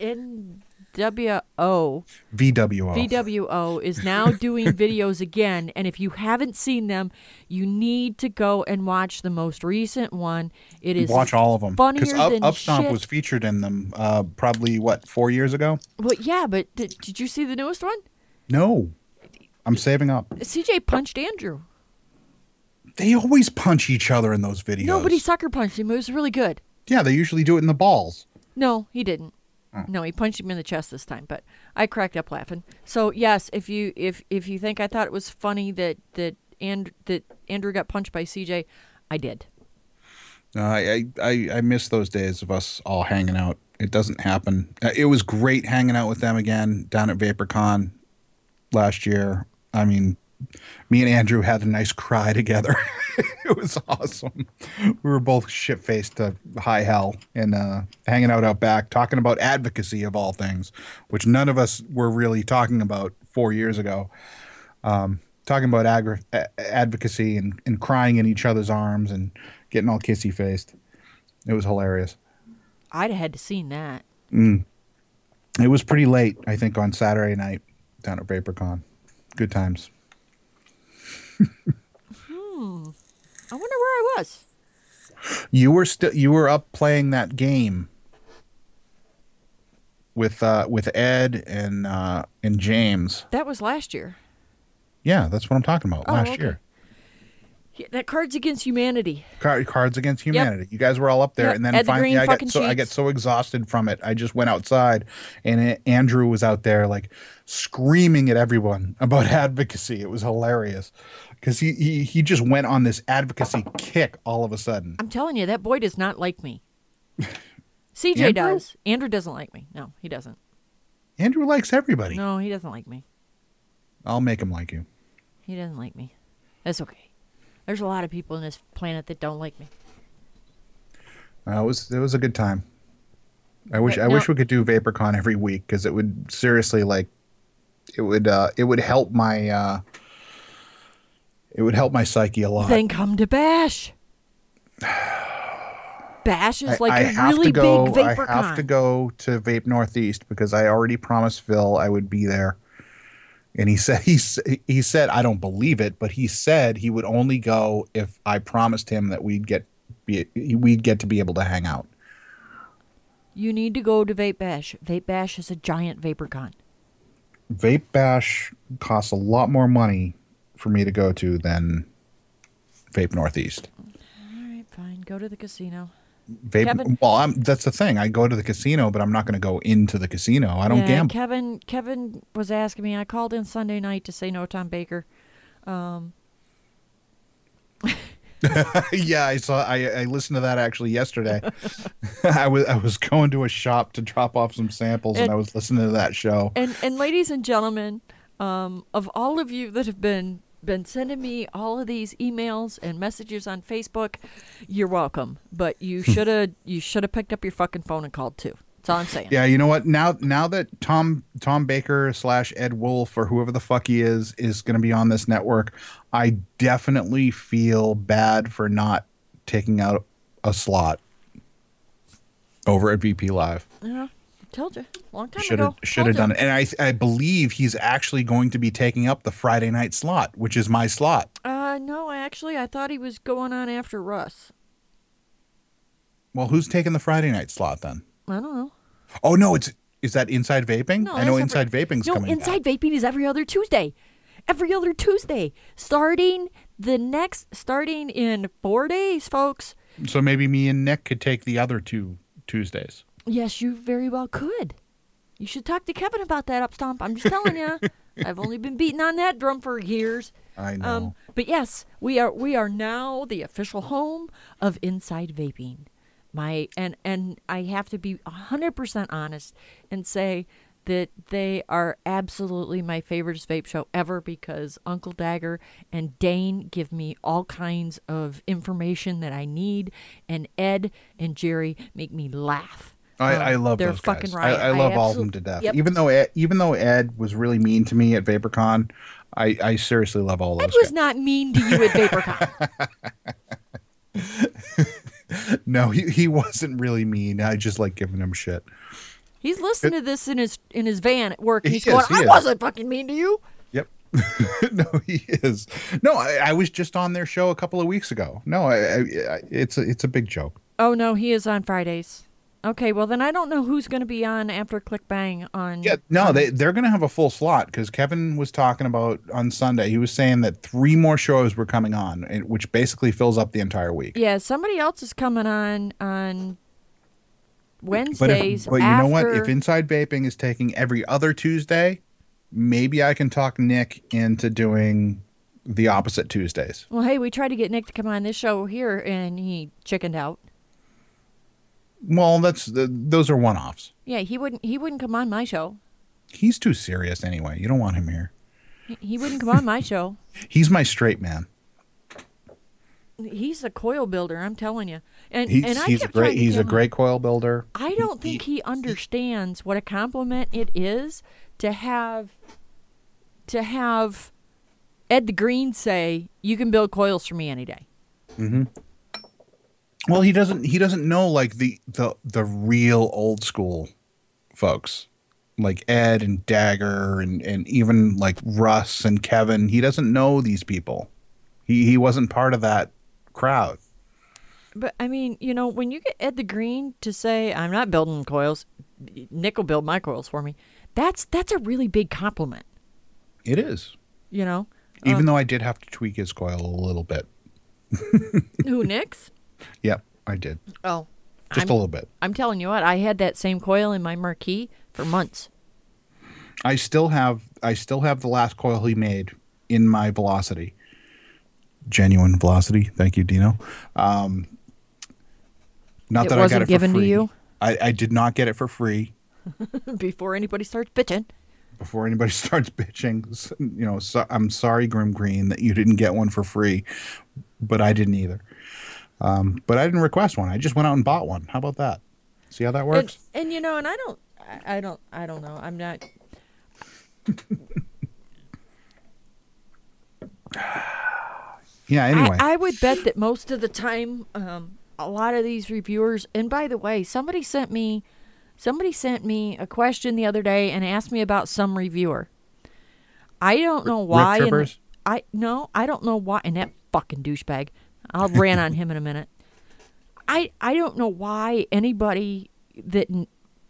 and WO VWO. VWO is now doing videos again, and if you haven't seen them, you need to go and watch the most recent one. It is Watch all of them funnier Up, Upstomp shit. was featured in them. Uh, probably what four years ago? Well, yeah, but did, did you see the newest one? No, I'm saving up. CJ punched Andrew. They always punch each other in those videos. Nobody sucker punched him. It was really good. Yeah, they usually do it in the balls. No, he didn't. No, he punched him in the chest this time, but I cracked up laughing. So yes, if you if if you think I thought it was funny that that and that Andrew got punched by CJ, I did. Uh, I, I I miss those days of us all hanging out. It doesn't happen. Uh, It was great hanging out with them again down at VaporCon last year. I mean, me and Andrew had a nice cry together. it was awesome. We were both shit faced to high hell and uh, hanging out out back, talking about advocacy of all things, which none of us were really talking about four years ago. Um, talking about agri- a- advocacy and, and crying in each other's arms and getting all kissy faced. It was hilarious. I'd have had to seen that. It was pretty late, I think, on Saturday night down at VaporCon. Good times. I wonder where I was. You were still you were up playing that game. with uh, with Ed and uh, and James. That was last year. Yeah, that's what I'm talking about. Oh, last okay. year, Yeah, that Cards Against Humanity. Car- Cards Against Humanity. You guys were all up there, Yep, and then Ed finally, Green I got so I get so exhausted from it. I just went outside, and A- Andrew was out there like screaming at everyone about advocacy. It was hilarious because he, he he just went on this advocacy kick all of a sudden. I'm telling you, that boy does not like me. CJ Andrew? does. Andrew doesn't like me. No, he doesn't. Andrew likes everybody. No, he doesn't like me. I'll make him like you. He doesn't like me. That's okay. There's a lot of people on this planet that don't like me. Uh, it was it was a good time. I wish But I wish we could do VaporCon every week because it would seriously like it would uh it would help my uh it would help my psyche a lot. Then come to Bash. Bash is like I a have really to go, big I vapor have to go to Vape Northeast because I already promised Phil I would be there. And he said he he said I don't believe it, but he said he would only go if I promised him that we'd get be, we'd get to be able to hang out. You need to go to Vape Bash. Vape Bash is a giant vapor con. Vape Bash costs a lot more money for me to go to than Vape Northeast. All right, fine. Go to the casino. Vape. Kevin- Well, I'm, that's the thing. I go to the casino, but I'm not going to go into the casino. I don't yeah, gamble. Kevin Kevin was asking me. I called in Sunday night to say no Tom Baker. Um, yeah, I saw. I, I listened to that actually yesterday. I was I was going to a shop to drop off some samples, and, And- I was listening to that show. and and ladies and gentlemen, um, of all of you that have been been sending me all of these emails and messages on Facebook, you're welcome. But you hmm. should have you should have picked up your fucking phone and called too. That's all I'm saying. Yeah, you know what? Now now that Tom Tom Baker slash Ed Wolf or whoever the fuck he is is going to be on this network, I definitely feel bad for not taking out a slot over at VP Live. Yeah, told you long time Should ago. have should have done it, and I I believe he's actually going to be taking up the Friday night slot, which is my slot. Uh, no, actually, I thought he was going on after Russ. Well, who's taking the Friday night slot then? I don't know. Oh no, it's is that Inside Vaping? No, I know Inside every- Vaping's no, coming. inside back. vaping is every other Tuesday. Every other Tuesday, starting the next, starting in four days, folks. So maybe me and Nick could take the other two Tuesdays. Yes, you very well could. You should talk to Kevin about that, Upstomp. I'm just telling you. I've only been beating on that drum for years. I know. Um, but yes, we are we are now the official home of Inside Vaping. My and and I have to be 100% honest and say that they are absolutely my favorite vape show ever because Uncle Dagger and Dane give me all kinds of information that I need and Ed and Jerry make me laugh. I, Um, I love they're those fucking guys. right. I, I love all of them to death. Yep. Even though Ed, even though Ed was really mean to me at VaporCon, I, I seriously love all of them. Ed was guys. not mean to you at VaporCon. no, he, he wasn't really mean. I just like giving him shit. He's listening to this in his in his van at work. and He He's going, is, he "I is. wasn't fucking mean to you." Yep. no, he is. No, I, I was just on their show a couple of weeks ago. No, I, I, I it's a it's a big joke. Oh no, he is on Fridays. Okay, well then I don't know who's going to be on after Click Bang on. Yeah, no, they they're gonna have a full slot because Kevin was talking about on Sunday. He was saying that three more shows were coming on, which basically fills up the entire week. Yeah, somebody else is coming on on But, Wednesdays. if, but you know what? If Inside Vaping is taking every other Tuesday, maybe I can talk Nick into doing the opposite Tuesdays. well, hey, we tried to get Nick to come on this show here, and he chickened out. Well, that's the, those are one offs. Yeah, he wouldn't. He wouldn't come on my show. He's too serious anyway. You don't want him here. He- He wouldn't come on my show. He's my straight man. He's a coil builder. I'm telling you. And He's and I he's a kept great trying to he's a him- great coil builder. I don't think he understands what a compliment it is to have to have Ed the Green say, "You can build coils for me any day." Mm-hmm. Well, he doesn't he doesn't know like the the the real old school folks. Like Ed and Dagger and and even like Russ and Kevin. He doesn't know these people. He he wasn't part of that crowd. But I mean, you know, when you get Ed the Green to say, "I'm not building coils," Nick will build my coils for me. That's that's a really big compliment. It is. You know, Even um, though I did have to tweak his coil a little bit. who Nick's? Yep, I did. Oh, Just I'm, a little bit. I'm telling you what, I had that same coil in my Marquee for months. I still have I still have the last coil he made in my velocity. Genuine velocity. Thank you, Dino. Um, not It that I got it given for to you? I, I did not get it for free. Before anybody starts bitching. Before anybody starts bitching, you know, so, I'm sorry, Grimm Green, that you didn't get one for free, but I didn't either. Um, but I didn't request one. I just went out and bought one. How about that? See how that works? and you know, and I don't, I, don't, I don't know. I'm not. yeah. Anyway, I, I would bet that most of the time, um, a lot of these reviewers. And by the way, somebody sent me, somebody sent me a question the other day and asked me about some reviewer. I don't know why. and? I no, I don't know why. And that fucking douchebag. I'll rant on him in a minute. I I don't know why anybody that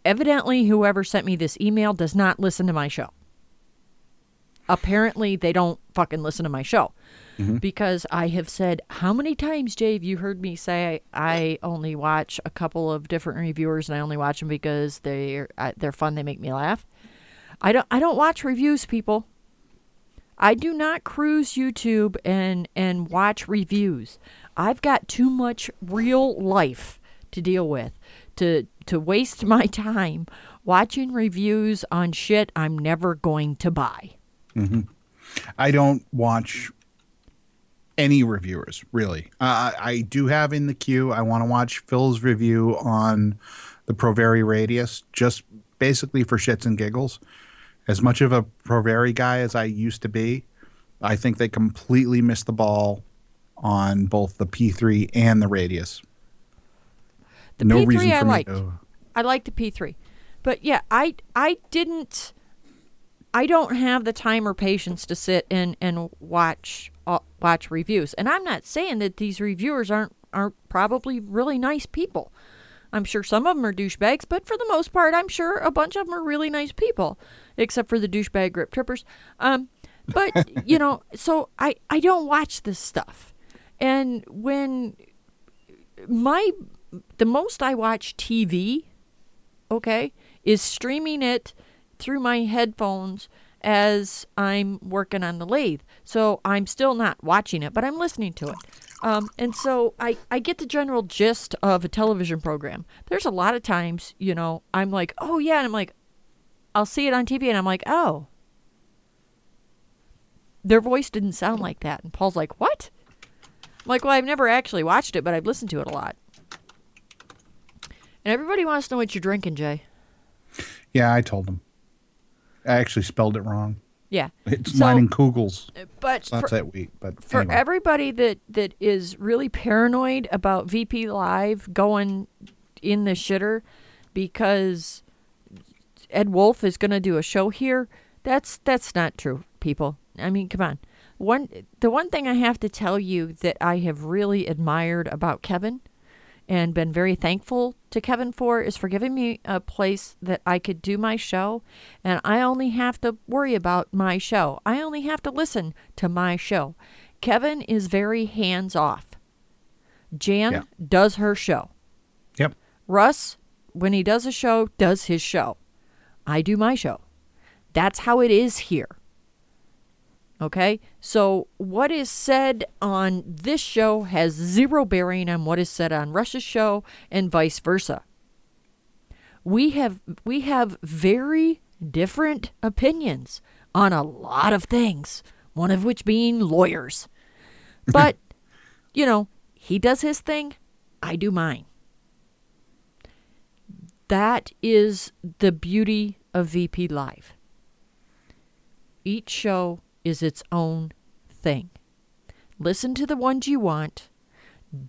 evidently whoever sent me this email does not listen to my show. Apparently they don't fucking listen to my show. Because I have said how many times, Jay, have you heard me say I only watch a couple of different reviewers and I only watch them because they're uh, they're fun, they make me laugh. I don't I don't watch reviews, people. I do not cruise YouTube and and watch reviews. I've got too much real life to deal with to to waste my time watching reviews on shit I'm never going to buy. I don't watch any reviewers really. Uh, I do have in the queue. I want to watch Phil's review on the Provari Radius, just basically for shits and giggles. As much of a Provari guy as I used to be, I think they completely missed the ball on both the P3 and the Radius. The no P3 reason I liked. to. I like the P3. But yeah, I I didn't I don't have the time or patience to sit and and watch uh, watch reviews. And I'm not saying that these reviewers aren't aren't probably really nice people. I'm sure some of them are douchebags, but for the most part, I'm sure a bunch of them are really nice people, except for the douchebag Rip Trippers. Um, but you know, so I I don't watch this stuff, and when my the most I watch TV, okay, is streaming it through my headphones as I'm working on the lathe. So I'm still not watching it, but I'm listening to it. Um, and so I, I get the general gist of a television program. There's a lot of times, you know, I'm like, oh yeah, and I'm like, I'll see it on TV and I'm like, oh. Their voice didn't sound like that. And Paul's like, what? I'm like, well, I've never actually watched it, but I've listened to it a lot. And everybody wants to know what you're drinking, Jay. Yeah, I told them. I actually spelled it wrong. Yeah. It's So- mine and Kugels. Uh, but It's not for, that wheat, but for anyway. everybody that, that is really paranoid about VP Live going in the shitter because Ed Wolf is going to do a show here, that's that's not true, people. I mean, come on. One the one thing I have to tell you that I have really admired about Kevin and been very thankful to Kevin for is for giving me a place that I could do my show and I only have to worry about my show. I only have to listen to my show. Kevin is very hands off. Jan Yeah. does her show. Yep. Russ, when he does a show, does his show. I do my show. That's how it is here. Okay? So, what is said on this show has zero bearing on what is said on Russ's show and vice versa. We have we have very different opinions on a lot of things, one of which being lawyers. But, you know, he does his thing, I do mine. That is the beauty of VP Live. Each show is its own thing. Listen to the ones you want.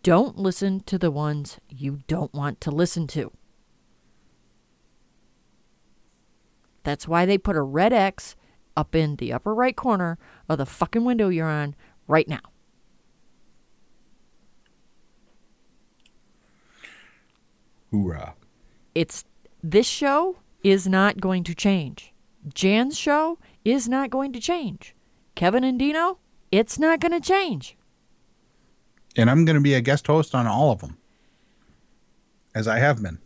Don't listen to the ones you don't want to listen to. That's why they put a red X up in the upper right corner of the fucking window you're on right now. Hoorah. It's this show is not going to change. Jan's show is not going to change. Kevin and Dino, it's not going to change. And I'm going to be a guest host on all of them, as I have been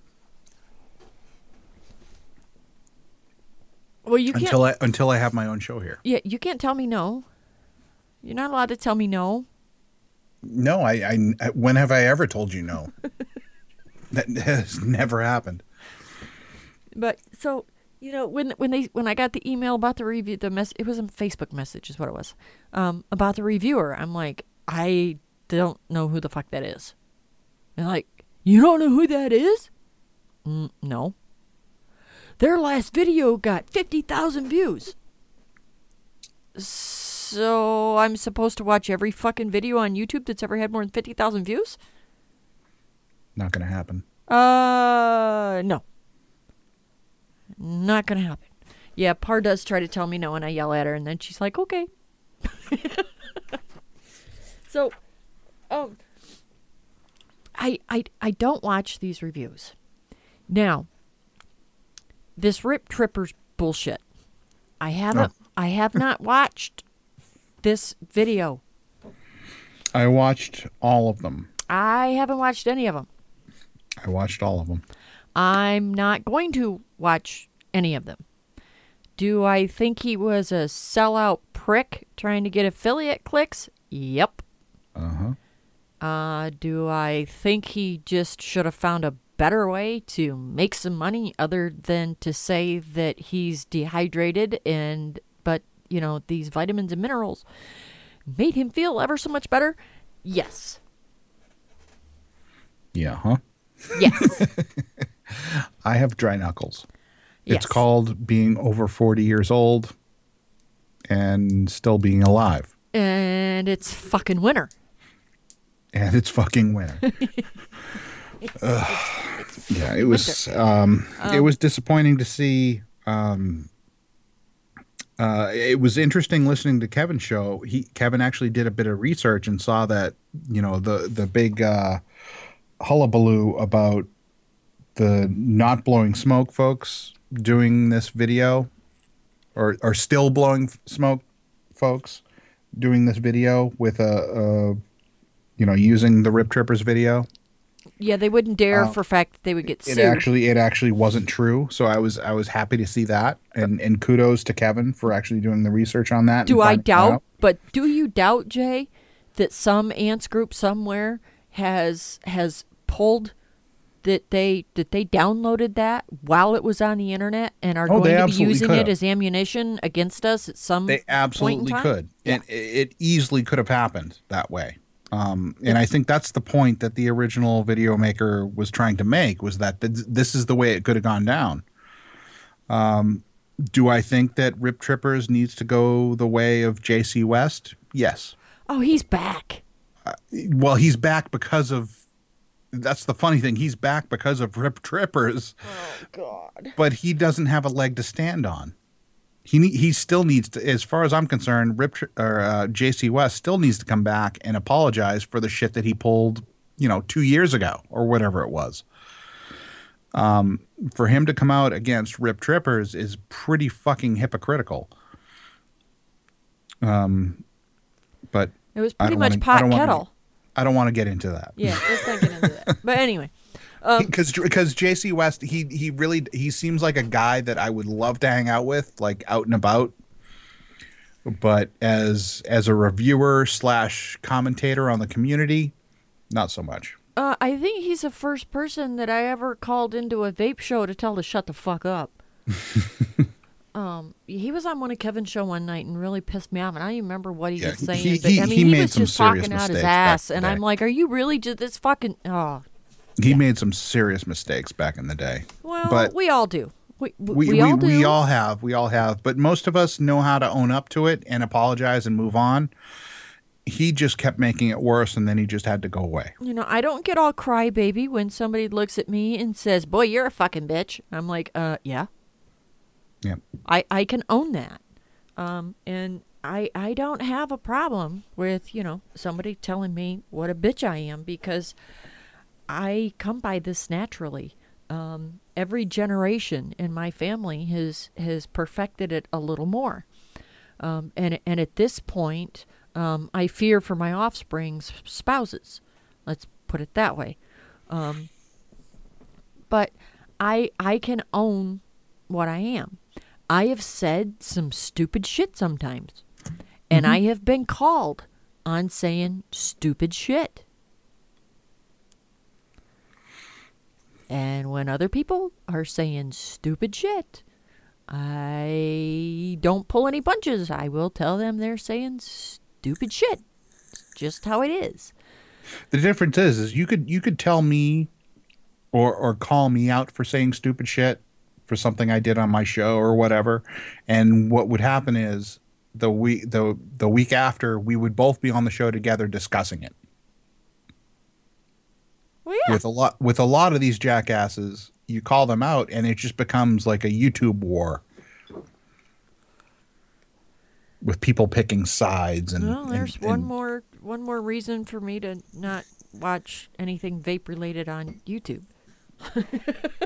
Well, you can't. until I until I have my own show here. yeah, you can't tell me no. You're not allowed to tell me no. No, I, I when have I ever told you no? that has never happened. But so you know when when they when I got the email about the review, the mess it was a Facebook message is what it was um, about the reviewer. I'm like, I don't know who the fuck that is. And like, you don't know who that is? Mm, no. Their last video got fifty thousand views. So I'm supposed to watch every fucking video on YouTube that's ever had more than fifty thousand views? Not going to happen. Uh, no. Not gonna happen. Yeah, Par does try to tell me no, and I yell at her, and then she's like, "Okay." so, um, I I I don't watch these reviews. Now, this Rip Trippers bullshit. I haven't. I have not watched this video. I watched all of them. I haven't watched any of them. I watched all of them. I'm not going to watch any of them. Do I think he was a sellout prick trying to get affiliate clicks? Yep. Uh huh. Uh, do I think he just should have found a better way to make some money other than to say that he's dehydrated and but you know these vitamins and minerals made him feel ever so much better? Yes. Yeah, huh? Yes. I have dry knuckles. yes. It's called being over 40 years old and still being alive. and it's fucking winter. And it's fucking winter. Ugh. yeah, it was um, it was disappointing to see um, uh, it was interesting listening to Kevin's show. He Kevin actually did a bit of research and saw that, you know, the the big uh hullabaloo about the not blowing smoke folks doing this video or are still blowing smoke folks doing this video with a, a you know using the rip trippers video Yeah, they wouldn't dare Uh, for fact that they would get it sued. actually it actually wasn't true so i was i was happy to see that and and kudos to kevin for actually doing the research on that do I doubt? But do you doubt, Jay, that some ants group somewhere has has pulled that they that they downloaded that while it was on the internet and are Oh, going to be using it as ammunition against us at some They absolutely could, and it, easily could have happened that way. Um, and I think that's the point that the original video maker was trying to make was that th- this is the way it could have gone down. Um, do I think that Rip Trippers needs to go the way of JC West? Yes. Oh, he's back. Well, he's back because of. That's the funny thing. He's back because of Rip Trippers. Oh God. but he doesn't have a leg to stand on. He ne- he still needs to, as far as I'm concerned, Rip Tr- or uh, J.C. West still needs to come back and apologize for the shit that he pulled, you know, two years ago or whatever it was. Um, for him to come out against Rip Trippers is pretty fucking hypocritical. Um, but It was pretty much wanna- pot wanna- kettle. I don't want to get into that. Yeah, not that. But anyway, um, because because JC West he he really he seems like a guy that I would love to hang out with like out and about but as as a reviewer slash commentator on the community not so much uh, I think he's the first person that I ever called into a vape show to tell to shut the fuck up. um, he was on one of Kevin's show one night and really pissed me off, and I don't even remember what he Yeah, was saying. he- but I mean, he he, made was some just serious talking out his ass, and I'm like, "Are you really just this fucking?" Oh, he made some serious mistakes back in the day well, But- we all do. We we, we we all do. we all have we all have but most of us know how to own up to it and apologize and move on he just kept making it worse and then he just had to go away You know, I don't get all crybaby when somebody looks at me and says, "Boy, you're a fucking bitch." I'm like, "Uh, yeah." Yeah I I can own that. Um, and I I don't have a problem with you know somebody telling me what a bitch I am because I come by this naturally. Um, every generation in my family has has perfected it a little more. Um, and and at this point, um, I fear for my offspring's spouses. Let's put it that way. Um, but I I can own what I am. I have said some stupid shit sometimes, and I mm-hmm. have been called on saying stupid shit. And when other people are saying stupid shit, I don't pull any punches. I will tell them they're saying stupid shit. It's just how it is. The difference is, is you could you could tell me, or or call me out for saying stupid shit for something I did on my show or whatever, and what would happen is the week the the week after we would both be on the show together discussing it. Well, yeah. With a lot with a lot of these jackasses, you call them out and it just becomes like a YouTube war. With people picking sides and Well, there's and- one more one more reason for me to not watch anything vape related on YouTube.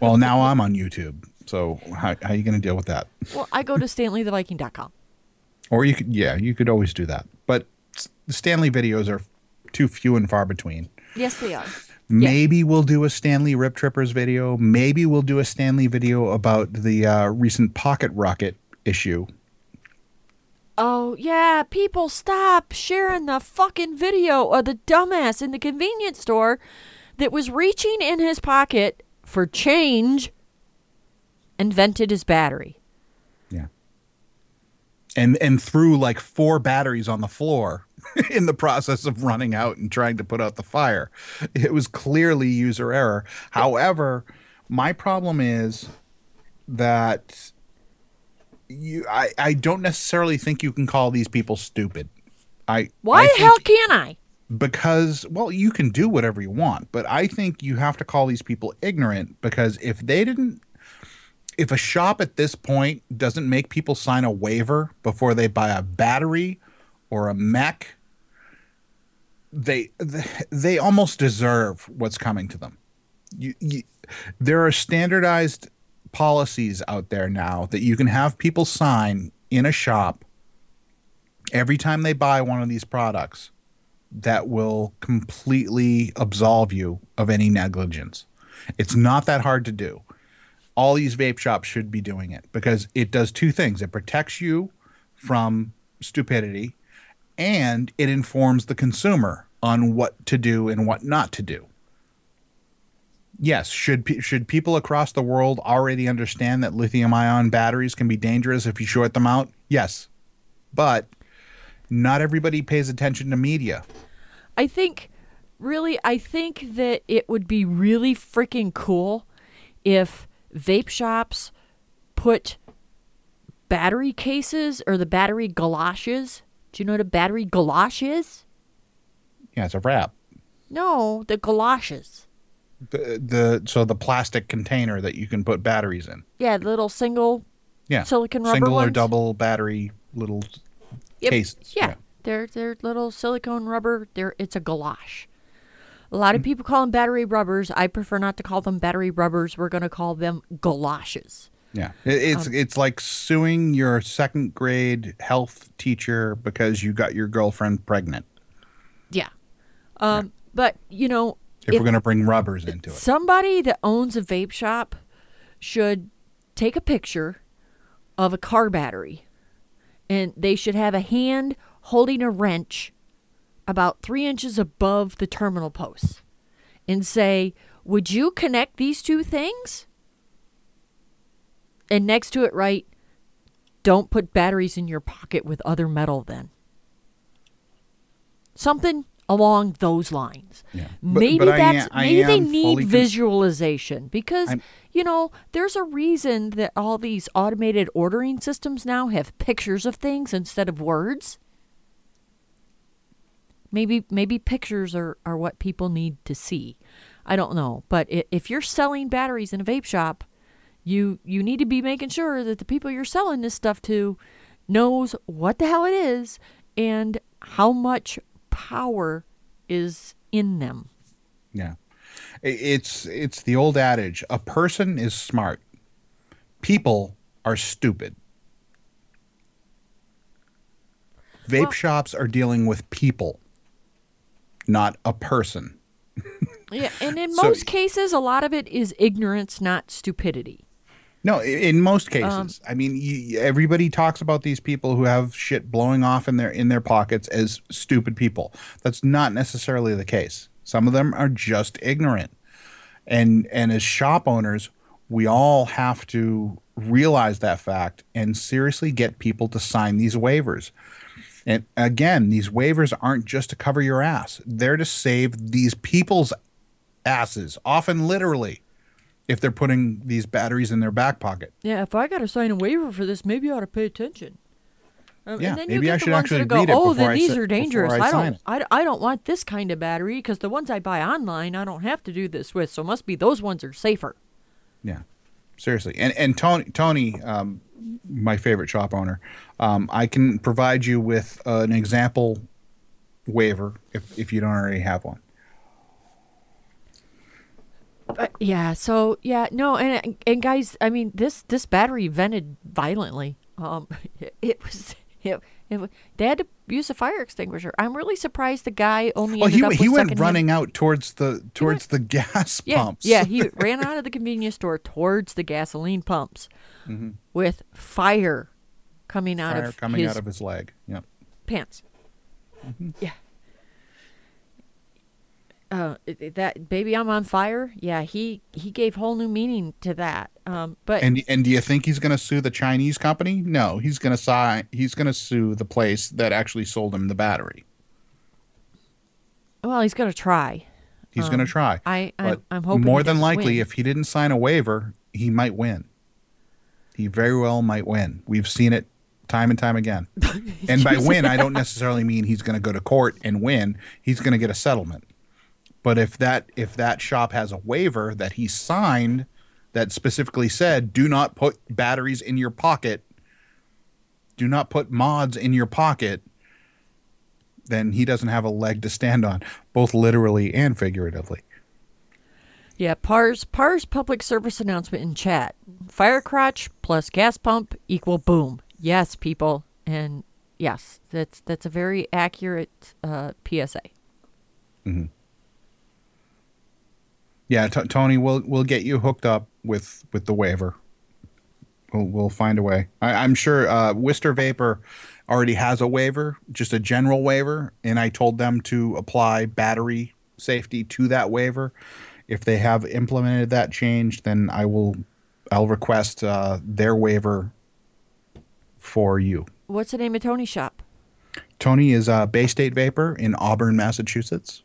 Well, now I'm on YouTube. So how, how are you going to deal with that? Well, I go to StanleyTheViking.com. Or you could, yeah, you could always do that. But the Stanley videos are too few and far between. Yes, they are. Maybe we'll do a Stanley Rip Trippers video. Maybe we'll do a Stanley video about the uh, recent Pocket Rocket issue. Oh, yeah, people stop sharing the fucking video of the dumbass in the convenience store that was reaching in his pocket for change and vented his battery. Yeah. And and threw like four batteries on the floor in the process of running out and trying to put out the fire. It was clearly user error. However, my problem is that you I, I don't necessarily think you can call these people stupid. I Why I the hell can I? Because well you can do whatever you want but i think you have to call these people ignorant because if they didn't if a shop at this point doesn't make people sign a waiver before they buy a battery or a mech they they, almost deserve what's coming to them. You, you, there are standardized policies out there now that you can have people sign in a shop every time they buy one of these products that will completely absolve you of any negligence. It's not that hard to do. All these vape shops should be doing it because it does two things. It protects you from stupidity and it informs the consumer on what to do and what not to do. Yes, should should people across the world already understand that lithium ion batteries can be dangerous if you short them out? Yes. But not everybody pays attention to media. I think, really, I think that it would be really freaking cool if vape shops put battery cases or the battery galoshes. Do you know what a battery galosh is? Yeah, it's a wrap. No, the galoshes. The, the so the plastic container that you can put batteries in. Yeah, the little single Yeah, Silicon rubber single or double battery little Yep. cases. Yeah, they're they're little silicone rubber. They're it's a galosh. A lot of people call them battery rubbers. I prefer not to call them battery rubbers. We're going to call them galoshes. yeah. It, it's Um, it's like suing your second grade health teacher because you got your girlfriend pregnant. Yeah. Um, But you know, If, If- we're gonna bring rubbers into it, somebody that owns a vape shop should take a picture of a car battery, and they should have a hand holding a wrench about three inches above the terminal posts, and say, "Would you connect these two things?" And next to it, write, "Don't put batteries in your pocket with other metal." Then something along those lines. Yeah. Maybe but am- that's I maybe they need visualization because I'm- you know there's a reason that all these automated ordering systems now have pictures of things instead of words. Maybe maybe pictures are, are what people need to see. I don't know, but if you're selling batteries in a vape shop, you you need to be making sure that the people you're selling this stuff to knows what the hell it is and how much power is in them. yeah. It's it's the old adage: a person is smart, people are stupid. Vape Well- shops are dealing with people, not a person. Yeah, and in So- most cases, a lot of it is ignorance, not stupidity. No, in most cases. Um, I mean, y everybody talks about these people who have shit blowing off in their in their pockets as stupid people. That's not necessarily the case. Some of them are just ignorant. And and as shop owners, we all have to realize that fact and seriously get people to sign these waivers. And again, these waivers aren't just to cover your ass. They're to save these people's asses, often literally, if they're putting these batteries in their back pocket. Yeah, if I got to sign a waiver for this, maybe I ought to pay attention. Um, Yeah, and then maybe you I get should actually go, read it oh, then I these si- are dangerous. I I, don't, it." I, I don't want this kind of battery because the ones I buy online, I don't have to do this with. So must be those ones are safer. Yeah, seriously. And and Tony Tony, um, my favorite shop owner, um, I can provide you with uh, an example waiver if if you don't already have one. But yeah, so yeah, no, and and guys, I mean this this battery vented violently. Um, it, it was it, it they had to use a fire extinguisher. I'm really surprised the guy only Well, ended he he went running out towards the towards the gas Yeah, pumps. yeah, he ran out of the convenience store towards the gasoline pumps mm-hmm. with fire coming out. Fire of coming his out of his leg. Yep. pants. Mm-hmm. Yeah. Uh, that baby, I'm on fire. Yeah, he he gave whole new meaning to that. Um, but And and do you think he's going to sue the Chinese company? No, he's going to sign. He's going to sue the place that actually sold him the battery. well, he's gonna try. He's going to try. Um, I I'm, I'm hoping more than likely, win. if he didn't sign a waiver, he might win. He very well might win. We've seen it time and time again. and by win, I don't necessarily mean he's going to go to court and win. He's going to get a settlement. But if that if that shop has a waiver that he signed that specifically said, "Do not put batteries in your pocket," do not put mods in your pocket, then he doesn't have a leg to stand on, both literally and figuratively. Yeah, PAR's PAR's public service announcement in chat: fire crotch plus gas pump equal boom. Yes, people, and yes, that's that's a very accurate uh, PSA. Yeah, t- Tony, we'll we'll get you hooked up with with the waiver. We'll we'll find a way. I, I'm sure uh, Wister Vapor already has a waiver, just a general waiver, and I told them to apply battery safety to that waiver. If they have implemented that change, then I will I'll request uh, their waiver for you. What's the name of Tony's shop? Tony is uh, Bay State Vapor in Auburn, Massachusetts.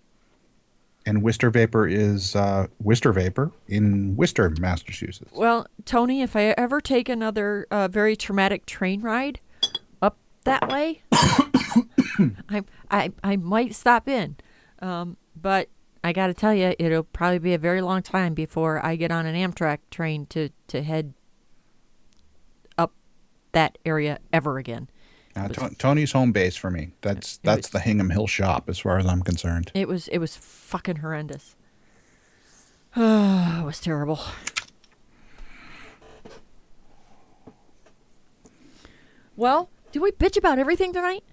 And Wister Vapor is uh, Wister Vapor in Worcester, Massachusetts. Well, Tony, if I ever take another uh, very traumatic train ride up that way, I, I I might stop in. Um, but I got to tell you, it'll probably be a very long time before I get on an Amtrak train to to head up that area ever again. Uh, To- Tony's home base for me. That's that's was- the Hingham Hill shop, as far as I'm concerned. It was it was fucking horrendous. it was terrible. Well, did we bitch about everything tonight?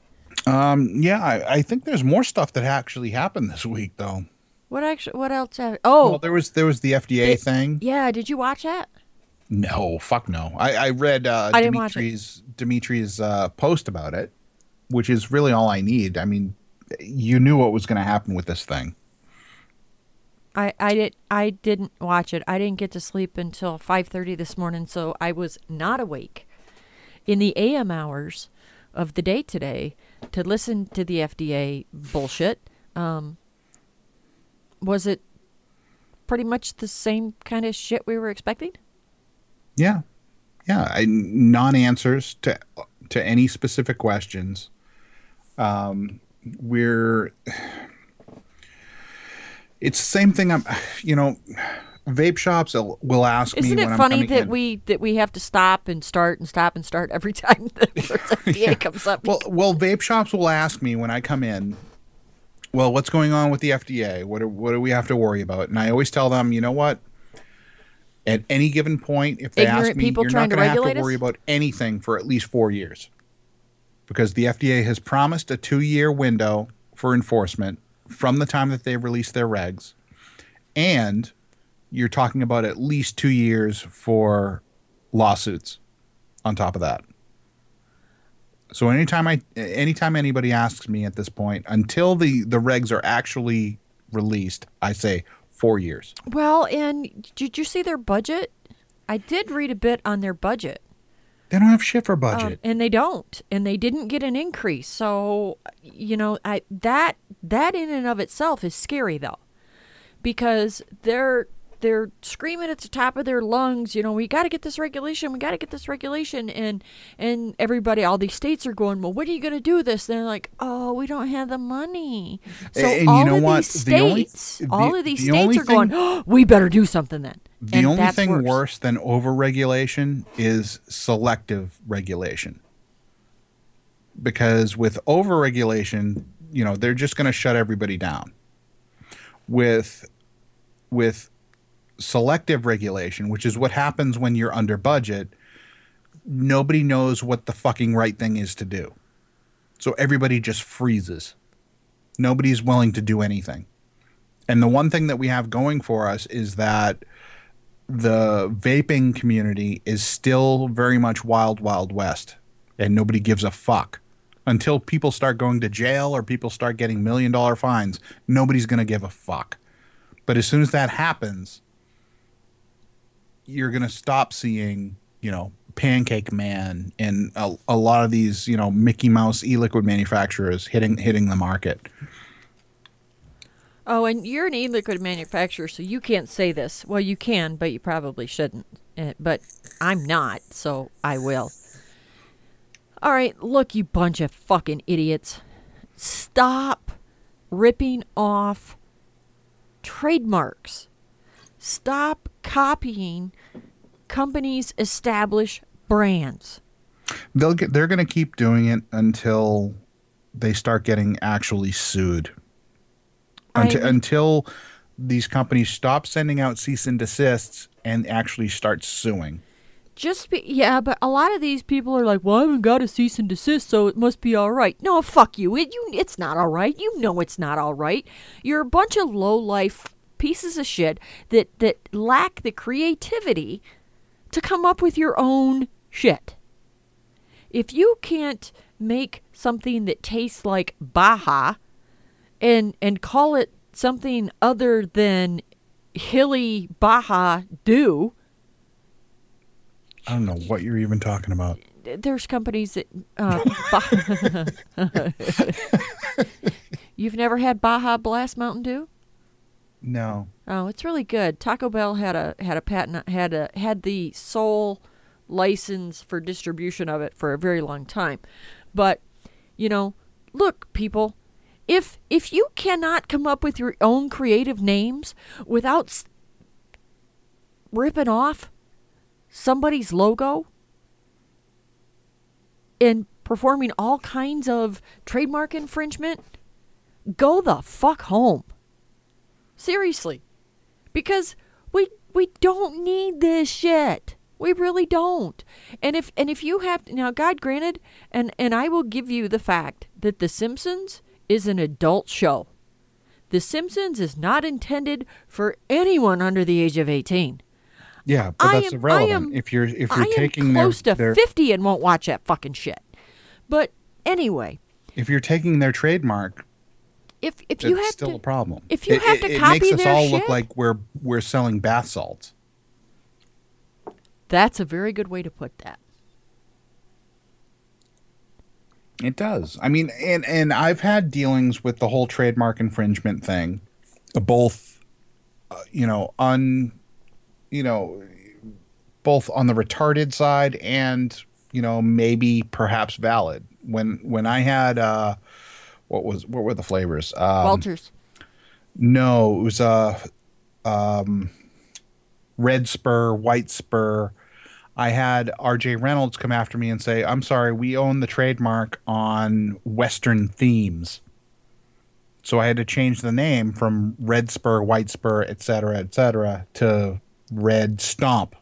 Um, yeah, I, I think there's more stuff that actually happened this week, though. What actually? What else? Oh, Well, there was there was the FDA It- thing. yeah. Did you watch that? No, fuck no. I, I read uh, I didn't watch it. Dimitri's Dimitri's uh, post about it, which is really all I need. I mean, you knew what was going to happen with this thing. I I did I didn't watch it. I didn't get to sleep until five thirty this morning, so I was not awake in the AM hours of the day today to listen to the FDA bullshit. Um, was it pretty much the same kind of shit we were expecting? Yeah, yeah. I, non-answers to to any specific questions. Um, we're. It's the same thing. I'm, you know, vape shops will, ask me Isn't it funny that in. we that we have to stop and start and stop and start every time the FDA comes up? Well, well, vape shops will ask me when I come in, well, what's going on with the FDA? What what do we have to worry about? And I always tell them, you know what? At any given point, if they Ignorant ask me, you're not going to have to us? worry about anything for at least four years, because the FDA has promised a two-year window for enforcement from the time that they release their regs, and you're talking about at least two years for lawsuits on top of that. So anytime I anytime anybody asks me at this point, until the the regs are actually released, I say four years. Well, and did you see their budget? I did read a bit on their budget. They don't have shit for Um, budget. and they don't, and they didn't get an increase. So, you know, I that that in and of itself is scary though, because they're they're screaming at the top of their lungs. You know, we got to get this regulation. We got to get this regulation, and and everybody, all these states are going. Well, what are you going to do this? they're like, oh, we don't have the money. So And you all know of what? these The only- states, the- all of these the states only are going. thing- Oh, we better do something then. the And only thing worse. worse than overregulation is selective regulation. Because with overregulation, you know, they're just going to shut everybody down. With with selective regulation, which is what happens when you're under budget, nobody knows what the fucking right thing is to do. So everybody just freezes. Nobody's willing to do anything. And the one thing that we have going for us is that the vaping community is still very much wild, wild west, and nobody gives a fuck. Until people start going to jail or people start getting million dollar fines, nobody's going to give a fuck. But as soon as that happens, you're going to stop seeing, you know, Pancake Man and a, a lot of these, you know, Mickey Mouse e-liquid manufacturers hitting hitting the market. Oh, and you're an e-liquid manufacturer, so you can't say this. Well, you can, but you probably shouldn't. Uh, but I'm not, so I will. All right, look, you bunch of fucking idiots. Stop ripping off trademarks. Stop copying companies' establish brands. They'll get they're going to keep doing it until they start getting actually sued. Until, mean- until these companies stop sending out cease and desists and actually start suing. Just be, yeah, but a lot of these people are like, "Well, I haven't got a cease and desist, so it must be all right." No, fuck you. It you it's not all right. You know it's not all right. You're a bunch of low life pieces of shit that that lack the creativity to come up with your own shit. If you can't make something that tastes like Baja and and call it something other than hilly Baja do. I don't know what you're even talking about. there's companies that uh, you've never had Baja Blast Mountain Dew. No. Oh, it's really good. Taco Bell had a had a patent had a had the sole license for distribution of it for a very long time. But, you know, look, people, if if you cannot come up with your own creative names without s- ripping off somebody's logo and performing all kinds of trademark infringement, go the fuck home. Seriously. Because we we don't need this shit. We really don't. And if and if you have now God granted and and I will give you the fact that The Simpsons is an adult show. The Simpsons is not intended for anyone under the age of 18. Yeah, but I that's am- irrelevant. Am- if you're if you're I am taking close their, to their 50 and won't watch that fucking shit. But anyway, if you're taking their trademark, if if you it's have still to a problem. if you It- have it, to it copy makes us all shit, look like we're we're selling bath salts. that's a very good way to put that. It does. I mean, and and I've had dealings with the whole trademark infringement thing, both, uh, you know, un, you know, both on the retarded side and you know maybe perhaps valid. When when I had uh, what was what were the flavors? Um, Walters. No, it was uh, um, red spur, white spur. I had RJ Reynolds come after me and say, "I'm sorry, we own the trademark on Western themes." So I had to change the name from Red Spur, White Spur, et cetera, et cetera, to Red Stomp.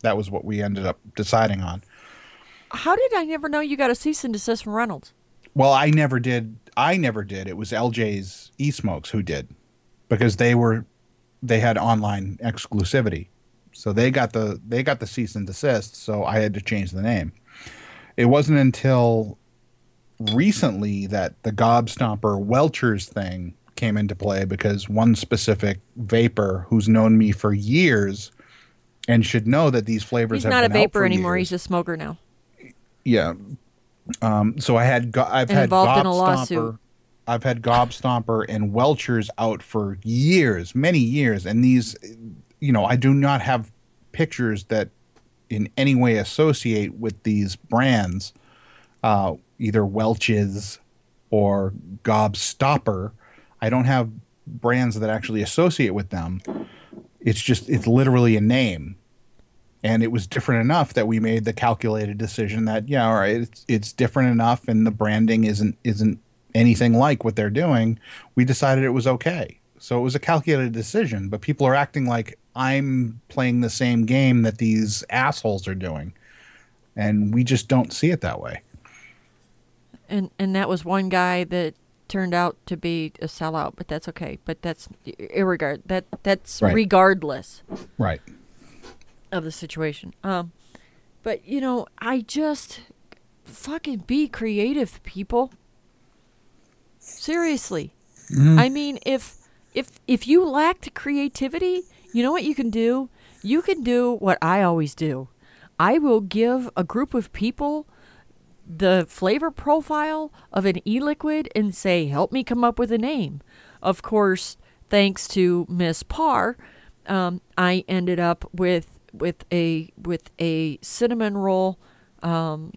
That was what we ended up deciding on. How did I never know you got a cease and desist from Reynolds? Well, I never did. I never did. It was LJ's eSmokes who did because they were they had online exclusivity. So they got the they got the cease and desist, so I had to change the name. It wasn't until recently that the Gobstomper Welchers thing came into play because one specific vapor who's known me for years and should know that these flavors He's have not a vapor anymore. years. He's a smoker now. Yeah. Um, so I had go- I've And had involved in a lawsuit. Gobstomper, I've had Gobstomper and Welchers out for years, many years, and these, you know, I do not have pictures that in any way associate with these brands, uh, either Welch's or Gobstopper. I don't have brands that actually associate with them. It's just it's literally a name and it was different enough that we made the calculated decision that yeah all right it's, it's different enough and the branding isn't isn't anything like what they're doing we decided it was okay. So it was a calculated decision but people are acting like i'm playing the same game that these assholes are doing. And we just don't see it that way. And and that was one guy that turned out to be a sellout, but that's okay. But that's irregard that that's Right. regardless. Right of the situation. Um but you know, I just fucking be creative, people. Seriously. I mean, if if if you lacked creativity, you know what you can do? You can do what I always do. I will give a group of people the flavor profile of an e-liquid and say, "Help me come up with a name." Of course, thanks to Miss Parr, um, I ended up with with a with a cinnamon roll um,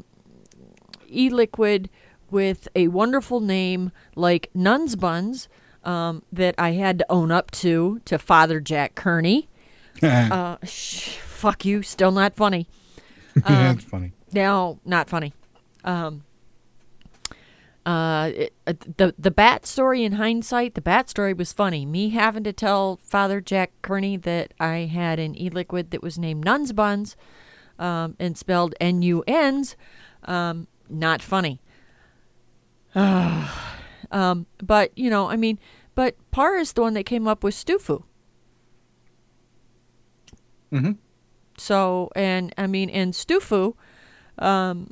e-liquid with a wonderful name like Nuns Buns um, that I had to own up to to Father Jack Kearney. uh, sh- fuck you, still not funny. that's funny No, not funny. Um, uh, it, uh, the the bat story in hindsight, the bat story was funny. Me having to tell Father Jack Kearney that I had an e-liquid that was named Nuns Buns, um, and spelled N U N's, um, not funny. um, but you know, I mean, but Parr is the one that came up with Stufu. Mhm. So, and I mean, and Stufu, um,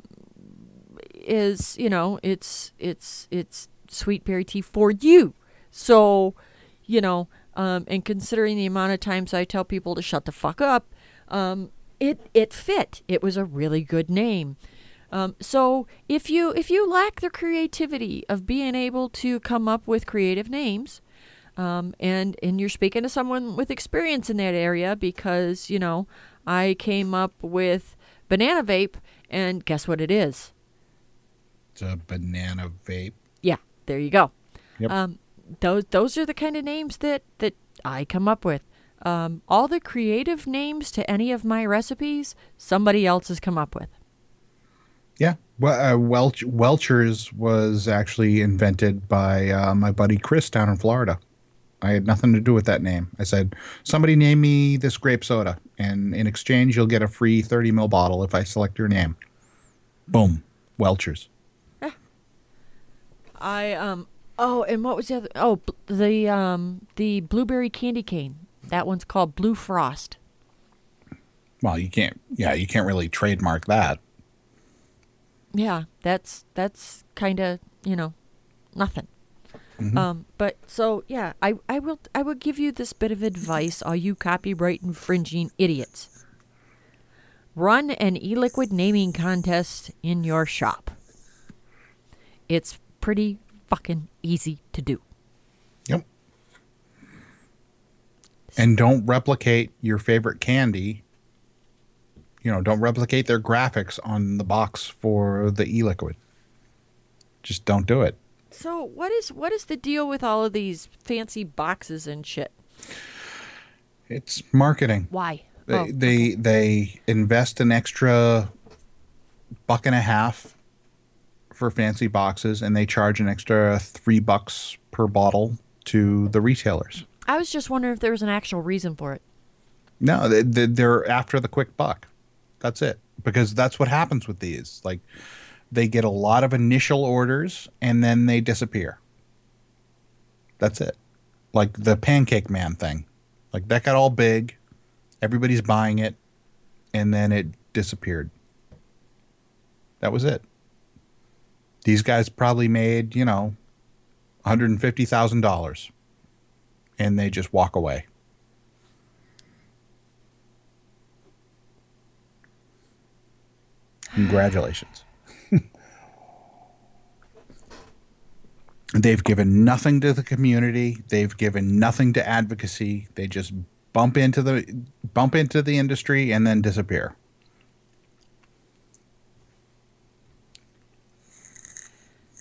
is you know, it's it's it's sweet berry tea for you. So, you know, um, and considering the amount of times I tell people to shut the fuck up, um, it it fit. It was a really good name. Um, so if you if you lack the creativity of being able to come up with creative names, um, and and you're speaking to someone with experience in that area because you know I came up with banana vape, and guess what it is? A banana vape Yeah, there you go. Yep. Um, those those are the kind of names that that I come up with. Um, all the creative names to any of my recipes, somebody else has come up with. Yeah. Well, uh, Welch Welchers was actually invented by uh, my buddy Chris down in Florida. I had nothing to do with that name. I said, "Somebody name me this grape soda, and in exchange, you'll get a free 30 ml bottle if I select your name." Boom, Welchers. I um oh, and what was the other? Oh, bl- the um the blueberry candy cane. That one's called Blue Frost. Well, you can't. Yeah, you can't really trademark that. Yeah, that's that's kind of you know nothing. Um, but so yeah, I I will I will give you this bit of advice, all you copyright infringing idiots. Run an e-liquid naming contest in your shop. It's pretty fucking easy to do. Yep. And don't replicate your favorite candy. You know, don't replicate their graphics on the box for the e-liquid. Just don't do it. So what is what is the deal with all of these fancy boxes and shit? It's marketing. Why? They Oh, they, they invest an extra buck and a half for fancy boxes, and they charge an extra three bucks per bottle to the retailers. I was just wondering if there was an actual reason for it. No, they, they- they're after the quick buck. That's it. Because that's what happens with these. Like, they get a lot of initial orders and then they disappear. That's it. Like the Pancake Man thing. Like, that got all big. Everybody's buying it. And then it disappeared. That was it. These guys probably made, you know, $150,000. And they just walk away. Congratulations. They've given nothing to the community. They've given nothing to advocacy. They just bump into the bump into the industry and then disappear.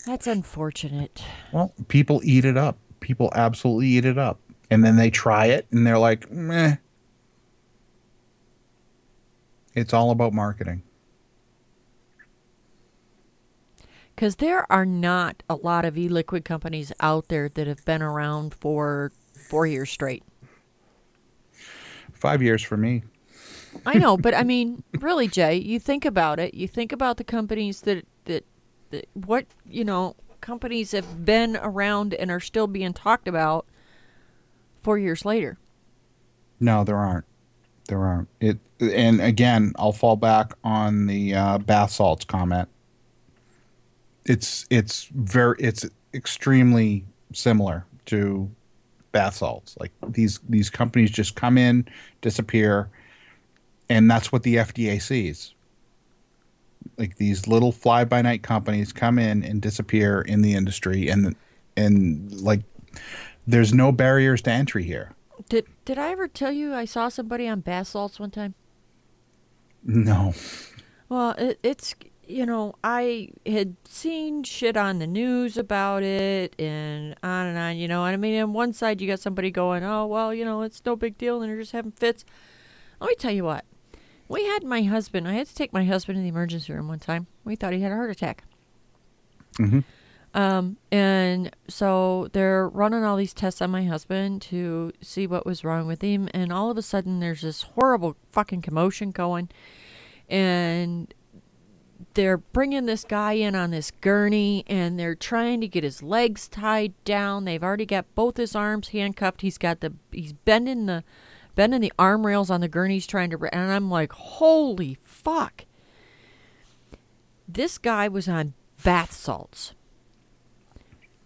That's unfortunate. Well, people eat it up. People absolutely eat it up. And then they try it and they're like, meh. It's all about marketing. Because there are not a lot of e liquid companies out there that have been around for four years straight. Five years for me. I know, but I mean, really, Jay, you think about it. You think about the companies that, that, that what, you know, companies have been around and are still being talked about four years later. No, there aren't. There aren't. It and again, I'll fall back on the uh, bath salts comment. It's it's very it's extremely similar to bath salts. Like these these companies just come in, disappear, and that's what the FDA sees. Like these little fly by night companies come in and disappear in the industry, and and like there's no barriers to entry here. Did did I ever tell you I saw somebody on bath salts one time? No. Well, it, it's you know I had seen shit on the news about it and on and on. You know, and I mean, on one side you got somebody going, "Oh well, you know, it's no big deal," and they're just having fits. Let me tell you what. We had my husband. I had to take my husband to the emergency room one time. We thought he had a heart attack. Mhm. Um, and so they're running all these tests on my husband to see what was wrong with him. And all of a sudden, there's this horrible fucking commotion going. And they're bringing this guy in on this gurney and they're trying to get his legs tied down. They've already got both his arms handcuffed. He's got the, he's bending the, bending the arm rails on the gurneys trying to, and I'm like, holy fuck. This guy was on bath salts.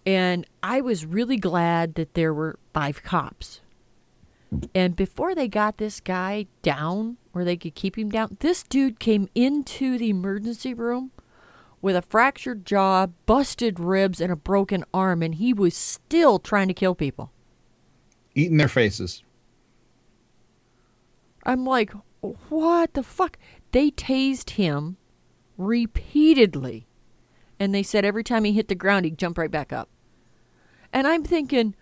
And I was really glad that there were five cops. And before they got this guy down, where they could keep him down, this dude came into the emergency room with a fractured jaw, busted ribs, and a broken arm, and he was still trying to kill people. Eating their faces. I'm like, what the fuck? They tased him repeatedly. And they said every time he hit the ground, he'd jump right back up. And I'm thinking,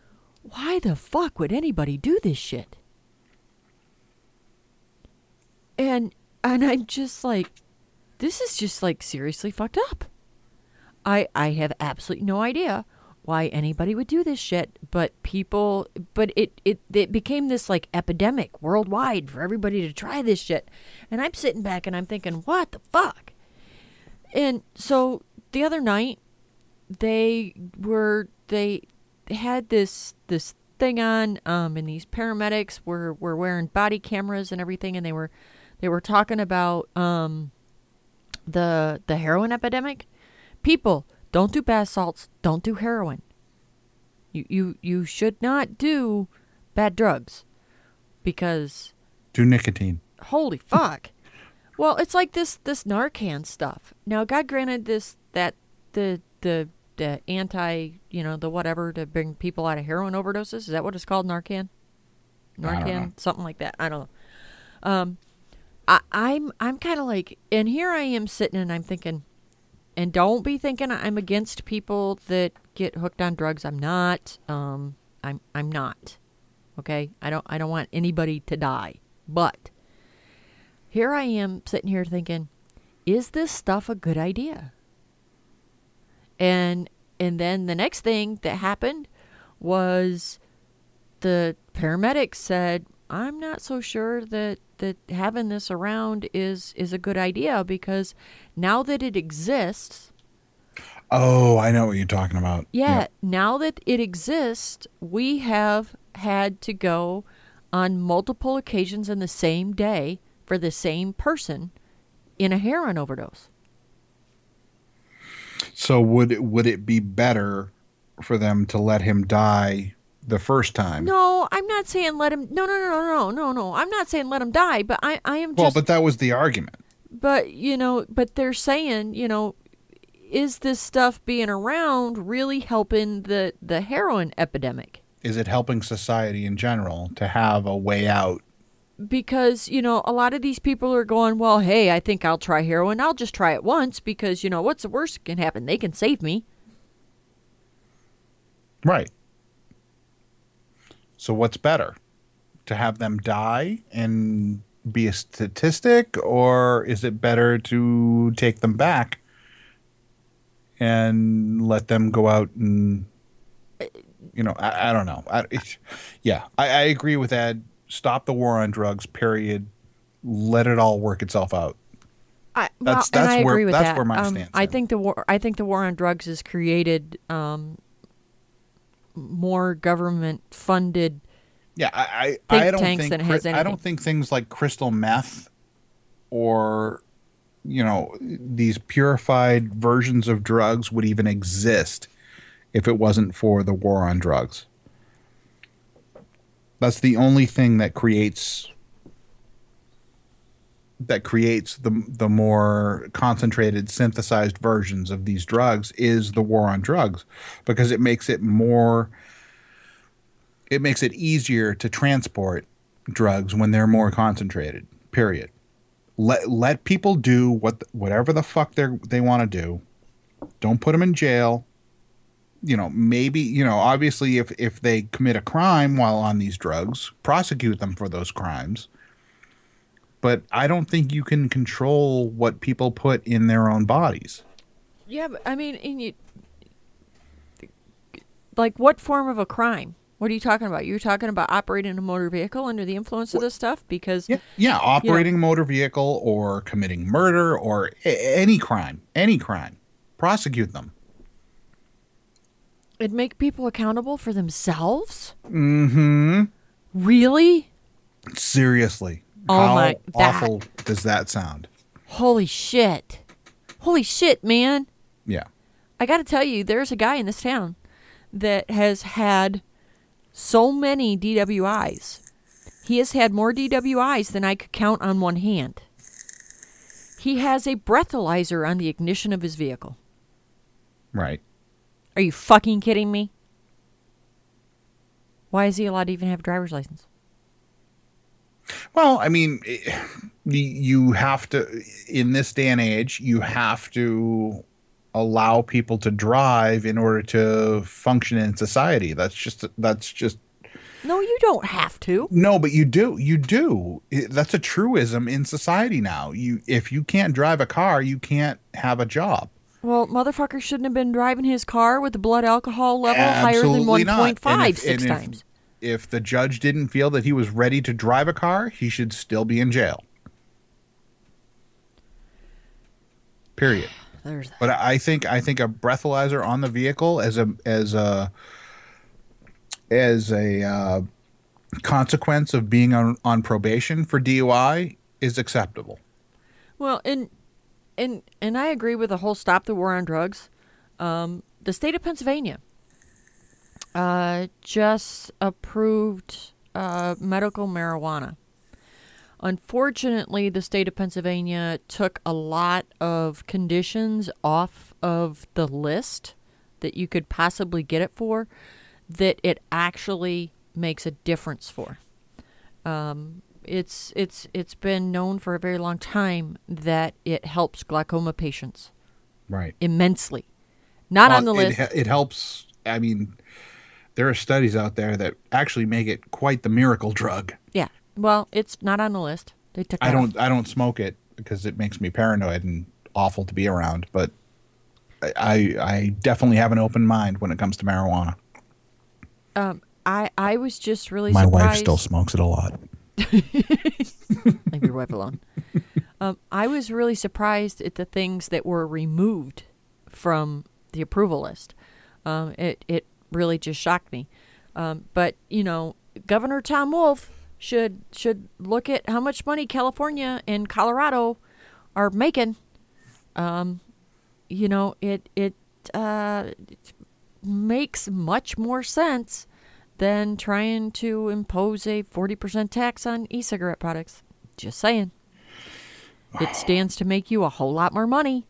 why the fuck would anybody do this shit? And and I'm just like, this is just like seriously fucked up. I I have absolutely no idea why anybody would do this shit, but people but it it it became this like epidemic worldwide for everybody to try this shit. And I'm sitting back and I'm thinking, what the fuck? And so the other night they were they had this this thing on um and these paramedics were were wearing body cameras and everything and they were they were talking about um the the heroin epidemic people don't do bath salts. Don't do heroin. You you you should not do bad drugs because Do nicotine. holy fuck. Well it's like this this narcan stuff. Now god granted this that the the the anti you know the whatever to bring people out of heroin overdoses. Is that what it's called narcan? I don't know. narcan something like that. I don't know. Um I, i'm i'm kind of like and here i am sitting and i'm thinking and don't be thinking i'm against people that get hooked on drugs. I'm not. Um i'm i'm not. Okay? I don't i don't want anybody to die. But here i am sitting here thinking is this stuff a good idea? And and then the next thing that happened was the paramedics said, "I'm not so sure that that having this around is is a good idea because now that it exists, Oh, I know what you're talking about. yeah, now that it exists, we have had to go on multiple occasions in the same day for the same person in a heroin overdose. So would it, would it be better for them to let him die the first time? No, I'm not saying let him. No, no, no, no, no, no, no. I'm not saying let him die. But I, I am Well, but that was the argument. but you know, but they're saying, you know, is this stuff being around really helping the the heroin epidemic? Is it helping society in general to have a way out? Because you know, a lot of these people are going, well, hey, I think I'll try heroin. I'll just try it once because you know what's the worst that can happen? They can save me. Right. So what's better? To have them die and be a statistic or is it better to take them back and let them go out and you know, I, I don't know. I, it, yeah, I, I agree with Ed. Stop the war on drugs. Period. Let it all work itself out. I, well, That's- and I where- agree with that's that. where my um, stance I is. think the war. I think the war on drugs has created um, more government-funded. Yeah, I I, I don't tanks think than it has cri- I don't think things like crystal meth or you know these purified versions of drugs would even exist if it wasn't for the war on drugs. That's the only thing that creates that creates the the more concentrated synthesized versions of these drugs is the war on drugs because it makes it more it makes it easier to transport drugs when they're more concentrated. Period. Let let people do what whatever the fuck they they want to do. Don't put them in jail. You know, maybe you know. Obviously, if if they commit a crime while on these drugs, prosecute them for those crimes. But I don't think you can control what people put in their own bodies. Yeah, but I mean, you, like what form of a crime? What are you talking about? You're talking about operating a motor vehicle under the influence of this stuff because Yeah, yeah, operating a motor vehicle or committing murder or a- any crime, any crime, prosecute them. it'd make people accountable for themselves. Mm-hmm. Really? Seriously, Oh how my- that- awful does that sound? Holy shit! Holy shit, man! Yeah, I got to tell you, there's a guy in this town that has had so many DWIs. He has had more DWIs than I could count on one hand. He has a breathalyzer on the ignition of his vehicle. right. Are you fucking kidding me? Why is he allowed to even have a driver's license? Well, I mean, eh, you have to in this day and age, you have to allow people to drive in order to function in society. That's just that's just No, you don't have to. No, but you do. You do. That's a truism in society now. You if you can't drive a car, you can't have a job. Well, motherfucker shouldn't have been driving his car with the blood alcohol level higher than Absolutely not. And 1.5 six if- times. If the judge didn't feel that he was ready to drive a car, he should still be in jail. Period. There's that. But I think I think a breathalyzer on the vehicle as a as a as a uh, consequence of being on, on probation for DUI is acceptable. Well, and and and I agree with the whole stop the war on drugs. Um, the state of Pennsylvania uh, just approved uh, medical marijuana. Unfortunately, the state of Pennsylvania took a lot of conditions off of the list that you could possibly get it for that it actually makes a difference for Um, it's it's it's been known for a very long time that it helps glaucoma patients Right. immensely. Not on the list. It, it helps. I mean, there are studies out there that actually make it quite the miracle drug. yeah. Well, it's not on the list. They took. I don't. off. I don't smoke it because it makes me paranoid and awful to be around. But I I definitely have an open mind when it comes to marijuana. Um, I I was just really My surprised. wife still smokes it a lot. Leave your wife alone. Um, I was really surprised at the things that were removed from the approval list. Um, it it really just shocked me. Um, but you know, Governor Tom Wolf should should look at how much money California and Colorado are making. Um, you know, it it, uh, it makes much more sense than trying to impose a forty percent tax on e-cigarette products. Just saying. It stands to make you a whole lot more money.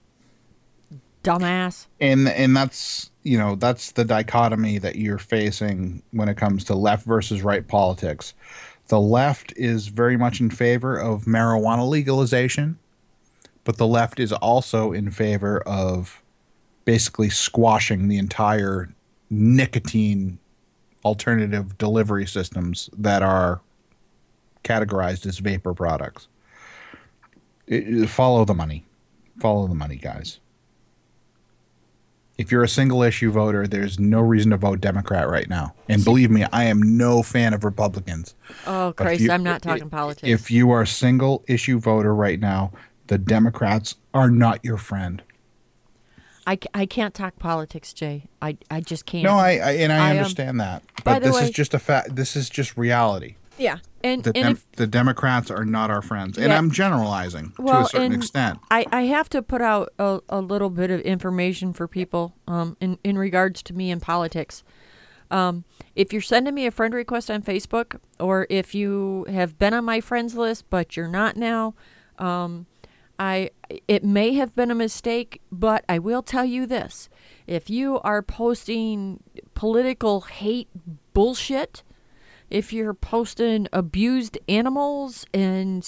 Dumbass. and and that's you know that's the dichotomy that you're facing when it comes to left versus right politics. The left is very much in favor of marijuana legalization but the left is also in favor of basically squashing the entire nicotine alternative delivery systems that are categorized as vapor products. It- follow the money. Follow the money guys if you're a single issue voter, there's no reason to vote Democrat right now. And believe me, I am no fan of Republicans. Oh Christ, you- I'm not talking i- politics. If you are a single issue voter right now, the Democrats are not your friend. I, I can't talk politics, Jay. I, I just can't. No, I, I and I, I, um, understand that. by But this way- is just a fact. This is just reality. Yeah, and The, and Dem- if, the Democrats are not our friends, and Yeah. I'm generalizing to Well, a certain extent. I, I have to put out a, a little bit of information for people um, in, in regards to me and politics. Um, if you're sending me a friend request on Facebook, or if you have been on my friends list but you're not now, um, I it may have been a mistake, but I will tell you this: if you are posting political hate bullshit, if you're posting abused animals and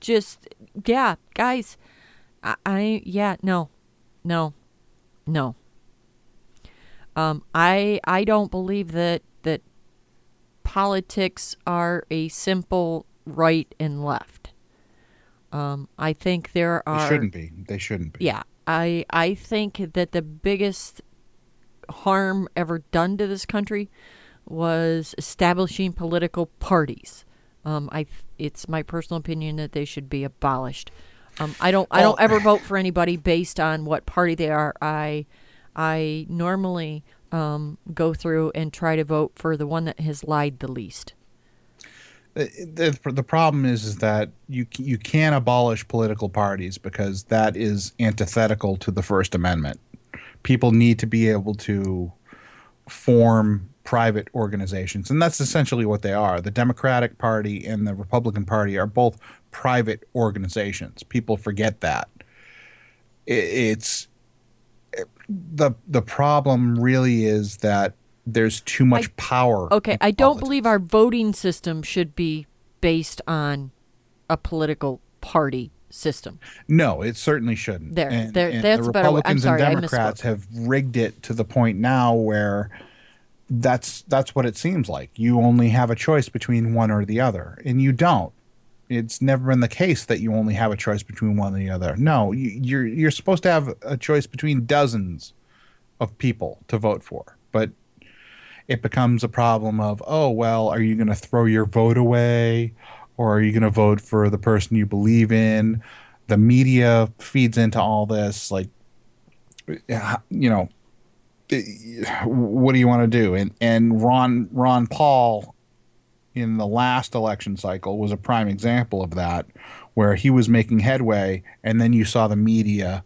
just yeah, guys, I, I yeah no, no, no. Um, I I don't believe that that politics are a simple right and left. Um, I think there They are shouldn't be. They shouldn't be. yeah, I I think that the biggest harm ever done to this country was establishing political parties. Um, I it's my personal opinion that they should be abolished. Um, I don't I don't ever vote for anybody based on what party they are. I I normally um, go through and try to vote for the one that has lied the least. the, the, the problem is is that you you can't abolish political parties because that is antithetical to the First Amendment. People need to be able to form private organizations, and that's essentially what they are. The Democratic Party and the Republican Party are both private organizations. People forget that. It's the the problem really is that there's too much I- power. Okay, I don't believe our voting system should be based on a political party system. No, it certainly shouldn't. There, and, there- and that's the a better way- I'm Republicans sorry, and Democrats have rigged it to the point now where that's that's what it seems like. You only have a choice between one or the other, and you don't. It's never been the case that you only have a choice between one or the other. No, you, you're you're supposed to have a choice between dozens of people to vote for, but it becomes a problem of oh well, are you going to throw your vote away, or are you going to vote for the person you believe in? The media feeds into all this, like you know, what do you want to do? And and Ron Ron Paul in the last election cycle was a prime example of that, where he was making headway, and then you saw the media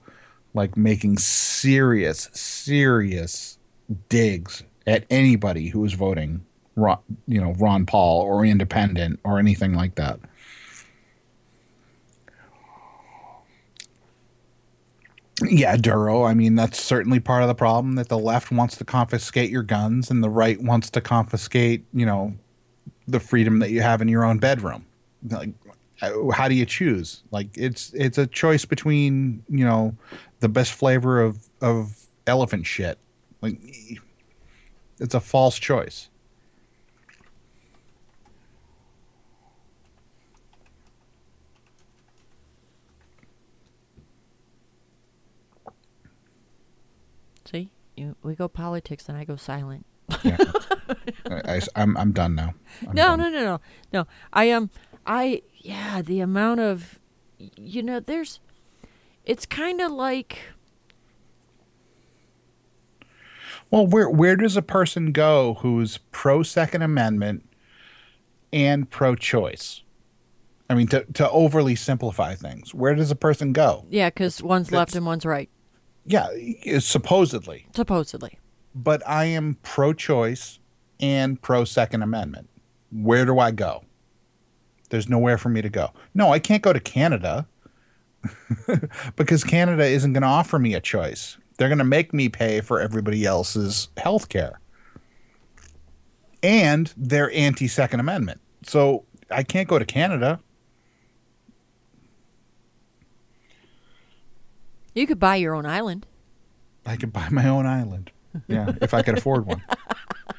like making serious, serious digs at anybody who was voting, Ron, you know, Ron Paul or independent or anything like that. Yeah, Duro. I mean, that's certainly part of the problem that the left wants to confiscate your guns and the right wants to confiscate, you know, the freedom that you have in your own bedroom. Like, uh, how do you choose? Like, it's it's a choice between, you know, the best flavor of of elephant shit. Like, it's a false choice. See, you, we go politics and I go silent. Yeah. I, am I'm done now. I'm no, done. no, no, no, no. I am. Um, I yeah. The amount of, you know, there's. It's kind of like. Well, where where does a person go who's pro Second Amendment and pro choice? I mean, to to overly simplify things, where does a person go? Yeah, because one's left and one's right. Yeah, supposedly. Supposedly. But I am pro choice and pro Second Amendment. Where do I go? There's nowhere for me to go. No, I can't go to Canada because Canada isn't going to offer me a choice. They're going to make me pay for everybody else's health care. And they're anti Second Amendment. So I can't go to Canada. You could buy your own island. I could buy my own island. Yeah, if I could afford one.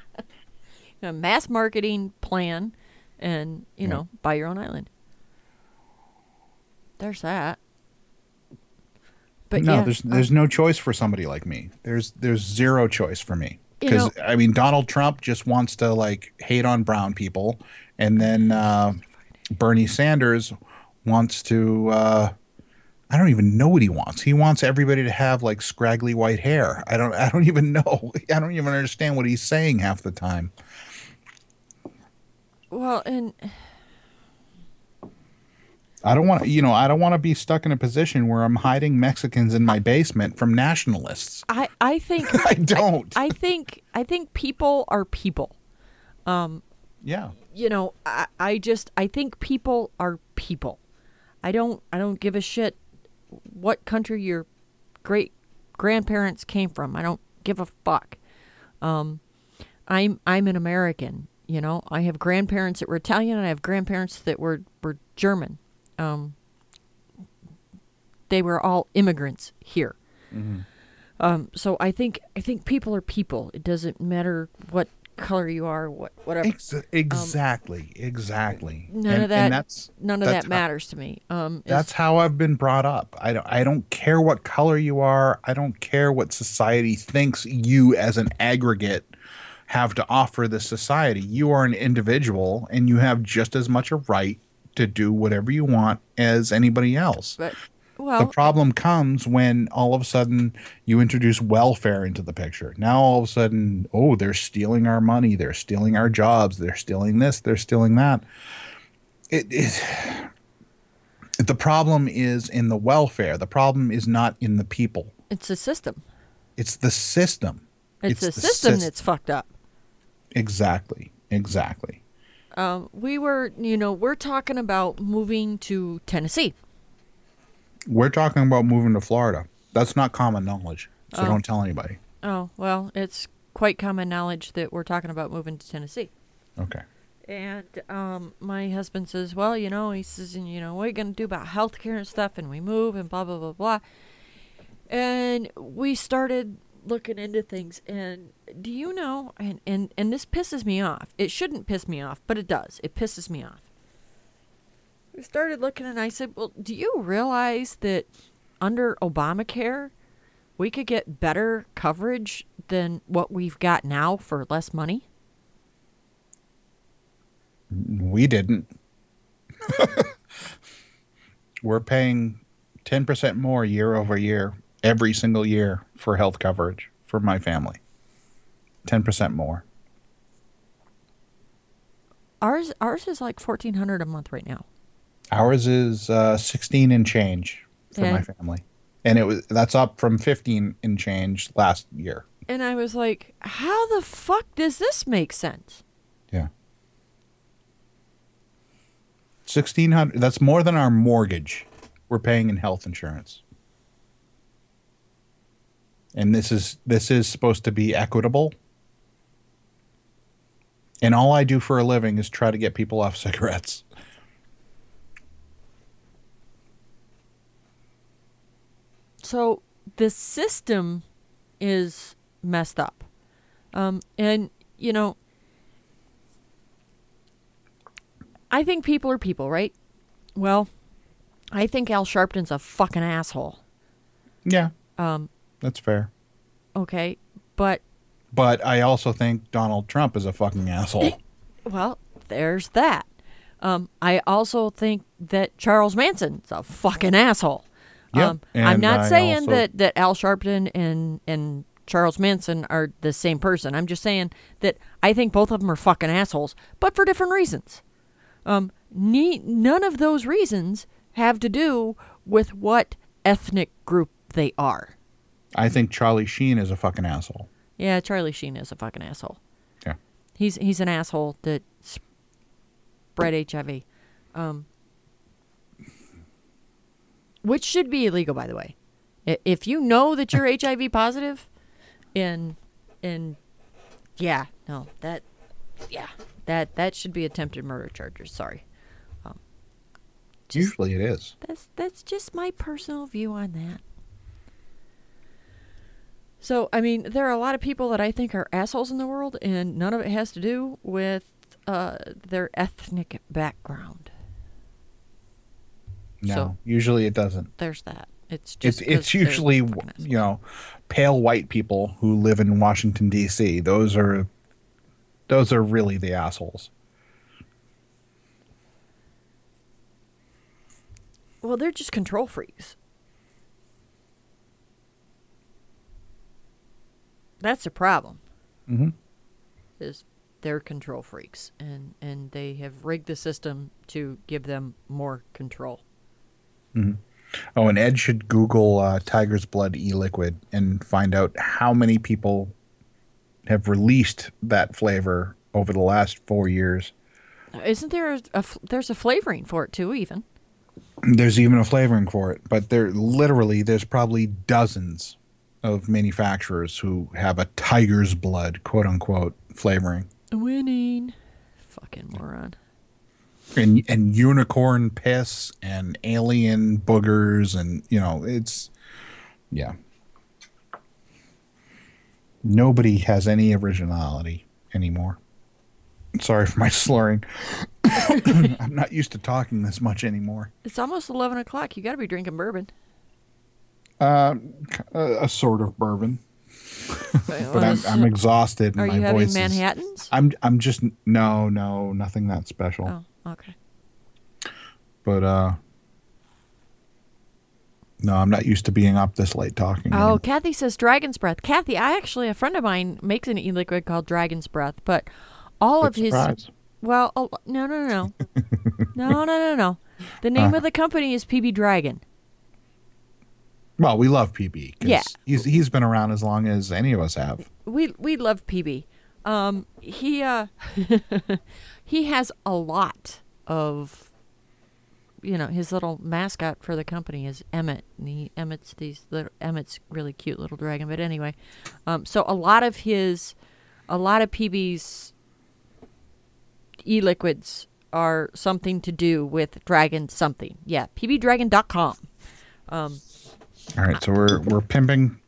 A mass marketing plan and, you Yeah. know, buy your own island. There's that. But no, yeah, there's uh, there's no choice for somebody like me. There's there's zero choice for me You because know- I mean Donald Trump just wants to like hate on brown people, and then uh, Bernie Sanders wants to. Uh, I don't even know what he wants. He wants everybody to have like scraggly white hair. I don't. I don't even know. I don't even understand what he's saying half the time. well, and I don't want. You know. I don't want to be stuck in a position where I'm hiding Mexicans in my basement from nationalists. I I think I don't. I think I think people are people. Um, yeah. you know, I, I just I think people are people. I don't I don't give a shit what country your great grandparents came from. I don't give a fuck. Um, I'm I'm an American. You know, I have grandparents that were Italian, and I have grandparents that were were German. Um, they were all immigrants here. Um, so I think I think people are people. It doesn't matter what color you are, what whatever. Ex- exactly, exactly. None and, of that. That's none of that's that matters to me. Um, That's how I've been brought up. I don't. I don't care what color you are. I don't care what society thinks you, as an aggregate, have to offer the society. You are an individual, and you have just as much a right to do whatever you want as anybody else. but The problem comes when all of a sudden you introduce welfare into the picture. Now all of a sudden, oh, they're stealing our money, they're stealing our jobs, they're stealing this, they're stealing that. It is the problem is in the welfare. The problem is not in the people. it's the system. It's the system. It's, a the system sys- that's fucked up. exactly, exactly. Um, we were, you know, we're talking about moving to Tennessee. We're talking about moving to Florida. That's not common knowledge. So don't tell anybody. Oh well, it's quite common knowledge that we're talking about moving to Tennessee. Okay. And um, my husband says, well, you know, he says, and you know, what are you going to do about health care and stuff? And we move and blah, blah, blah, blah. And we started looking into things. And do you know, and, and, and this pisses me off. It shouldn't piss me off, but it does. It pisses me off. We started looking and I said, well, do you realize that under Obamacare, we could get better coverage than what we've got now for less money? We didn't. We're paying 10% more year over year, every single year for health coverage for my family. 10% more. Ours ours is like fourteen hundred a month right now. Ours is uh, 16 and change for my family. And it was that's up from 15 and change last year. And I was like, how the fuck does this make sense? Yeah. 1600 that's more than our mortgage we're paying in health insurance. And this is this is supposed to be equitable. And all I do for a living is try to get people off cigarettes. So the system is messed up. Um, and, you know, I think people are people, right? Well, I think Al Sharpton's a fucking asshole. Yeah, Um, that's fair. Okay, but But I also think Donald Trump is a fucking asshole. well, there's that. Um, I also think that Charles Manson's a fucking asshole. Yep, Um, I'm not I saying also- that, that Al Sharpton and and Charles Manson are the same person. I'm just saying that I think both of them are fucking assholes, but for different reasons. Um, ne- none of those reasons have to do with what ethnic group they are. I think Charlie Sheen is a fucking asshole. Yeah, Charlie Sheen is a fucking asshole. Yeah. He's he's an asshole that spread HIV, um, which should be illegal, by the way. If you know that you're HIV positive, and and yeah, no, that yeah, that that should be attempted murder charges. Sorry, Just- Usually it is. that's that's just my personal view on that. So, I mean, there are a lot of people that I think are assholes in the world, and none of it has to do with uh, their ethnic background. No, So- usually it doesn't. There's that. It's just It's it's usually you know pale white people who live in Washington D.C. Those are those are really the assholes. Well, they're just control freaks. That's the problem. Mhm. Is they're control freaks, and and they have rigged the system to give them more control. Oh, and Ed should Google uh, Tiger's Blood e-liquid and find out how many people have released that flavor over the last four years. Isn't there a, there's a flavoring for it too? Even There's even a flavoring for it, but there literally there's probably dozens of manufacturers who have a tiger's blood, quote unquote, flavoring. winning, fucking moron. And and unicorn piss and alien boogers and you know, it's yeah. Nobody has any originality anymore. Sorry for my slurring. I'm not used to talking this much anymore. It's almost eleven o'clock. You got to be drinking bourbon. Uh, a, a sort of bourbon, but I'm, I'm exhausted. and Are my you having Manhattan's? I'm I'm just no no nothing that special. Oh, okay. But uh, no, I'm not used to being up this late talking. Oh, anymore. Kathy says Dragon's Breath. Kathy, I actually a friend of mine makes an e-liquid called Dragon's Breath, but all of Good his well, oh, no, no, no, no, no, no, no, no. The name Uh. of the company is PB Dragon. Well, we love PB. Yeah. he's he's been around as long as any of us have. We we love PB. Um, he uh, he has a lot of, you know, his little mascot for the company is Emmett, and he Emmett's these little Emmett's really cute little dragon. But anyway, um, so a lot of his, a lot of PB's e-liquids are something to do with dragon something. Yeah, pbdragon.com. Um, All right, so we're we're pimping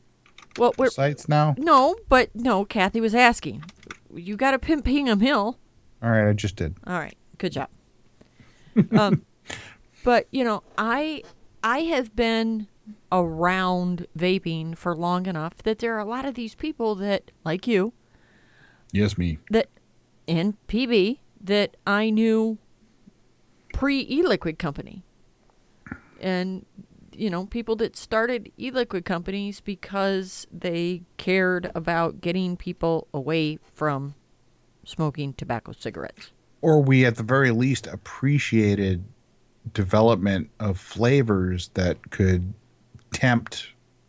well, we're sites now. no, but no. Kathy was asking. You got to pimp Hingham Hill. All right, I just did. All right, good job. um, but you know, I I have been around vaping for long enough that there are a lot of these people that, like you, Yes, me. that in PB that I knew pre e-liquid company, and you know, people that started e-liquid companies because they cared about getting people away from smoking tobacco cigarettes. Or we at the very least appreciated development of flavors that could tempt,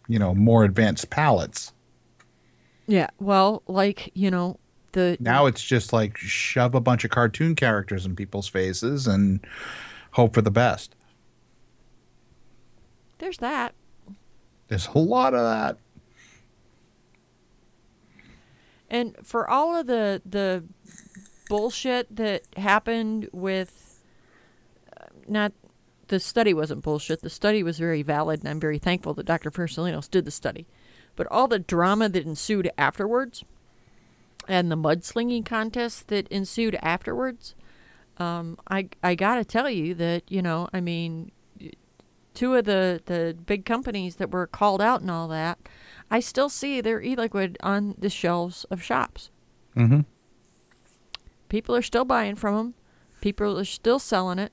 you know, more advanced palates. Yeah, well, like you know, the Now it's just like shove a bunch of cartoon characters in people's faces and hope for the best. there's that. There's a lot of that. And for all of the the bullshit that happened with uh, not the study wasn't bullshit. The study was very valid, and I'm very thankful that Dr. Farsalinos did the study. But all the drama that ensued afterwards, and the mudslinging contest that ensued afterwards, um, I I gotta tell you that you know, I mean, two of the the big companies that were called out and all that, I still see their e-liquid on the shelves of shops. Mm-hmm. People are still buying from them. People are still selling it,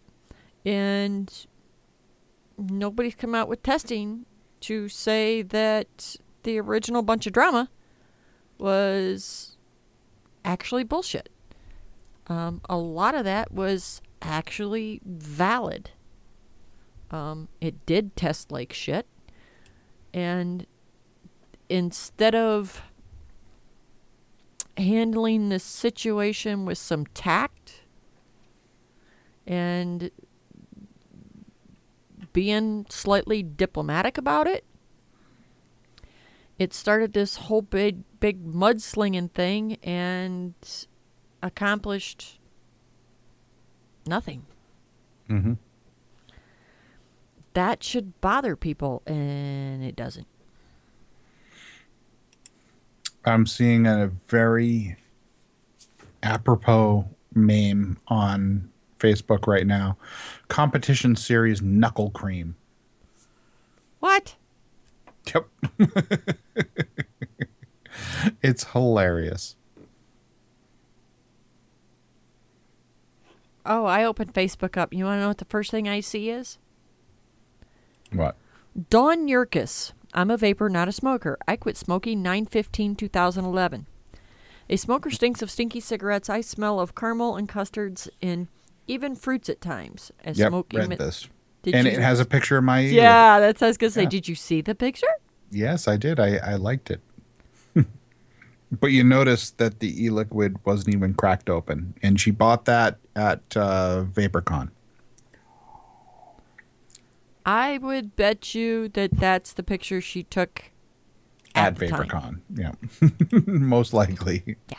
and nobody's come out with testing to say that the original bunch of drama was actually bullshit. Um, a lot of that was actually valid. Um, it did test like shit. And instead of handling the situation with some tact and being slightly diplomatic about it, it started this whole big, big mudslinging thing and accomplished nothing. Mm-hmm. That should bother people, and it doesn't. I'm seeing a very apropos meme on Facebook right now. Competition series knuckle cream. What? Yep. it's hilarious. Oh, I opened Facebook up. You want to know what the first thing I see is? What? Dawn Yurkis. I'm a vapor, not a smoker. I quit smoking 9 2011. A smoker stinks of stinky cigarettes. I smell of caramel and custards and even fruits at times. As Yep, smoking read this. Did and you- it has a picture of my Yeah, that's what I was gonna say. Yeah. Did you see the picture? Yes, I did. I, I liked it. but you notice that the e-liquid wasn't even cracked open. And she bought that at uh, VaporCon. I would bet you that that's the picture she took At, at. VaporCon. Yeah. Most likely. Yeah,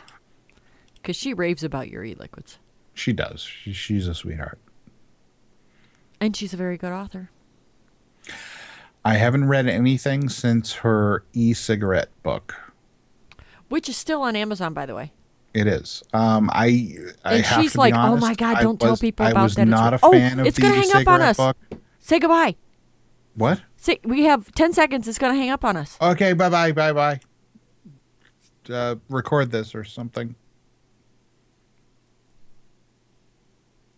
because she raves about your e-liquids, She does. She, she's a sweetheart. and she's a very good author. I haven't read anything since her e-cigarette book. Which is still on Amazon, by the way. It is. Um, I. I And she's like, "Oh my God, don't tell was- people I about was that. It's not re- a Oh, fan of it's the gonna hang up on us. book. Say goodbye. What? Say we have ten seconds. It's gonna hang up on us. Okay. Bye bye. Bye bye. Uh, record this or something.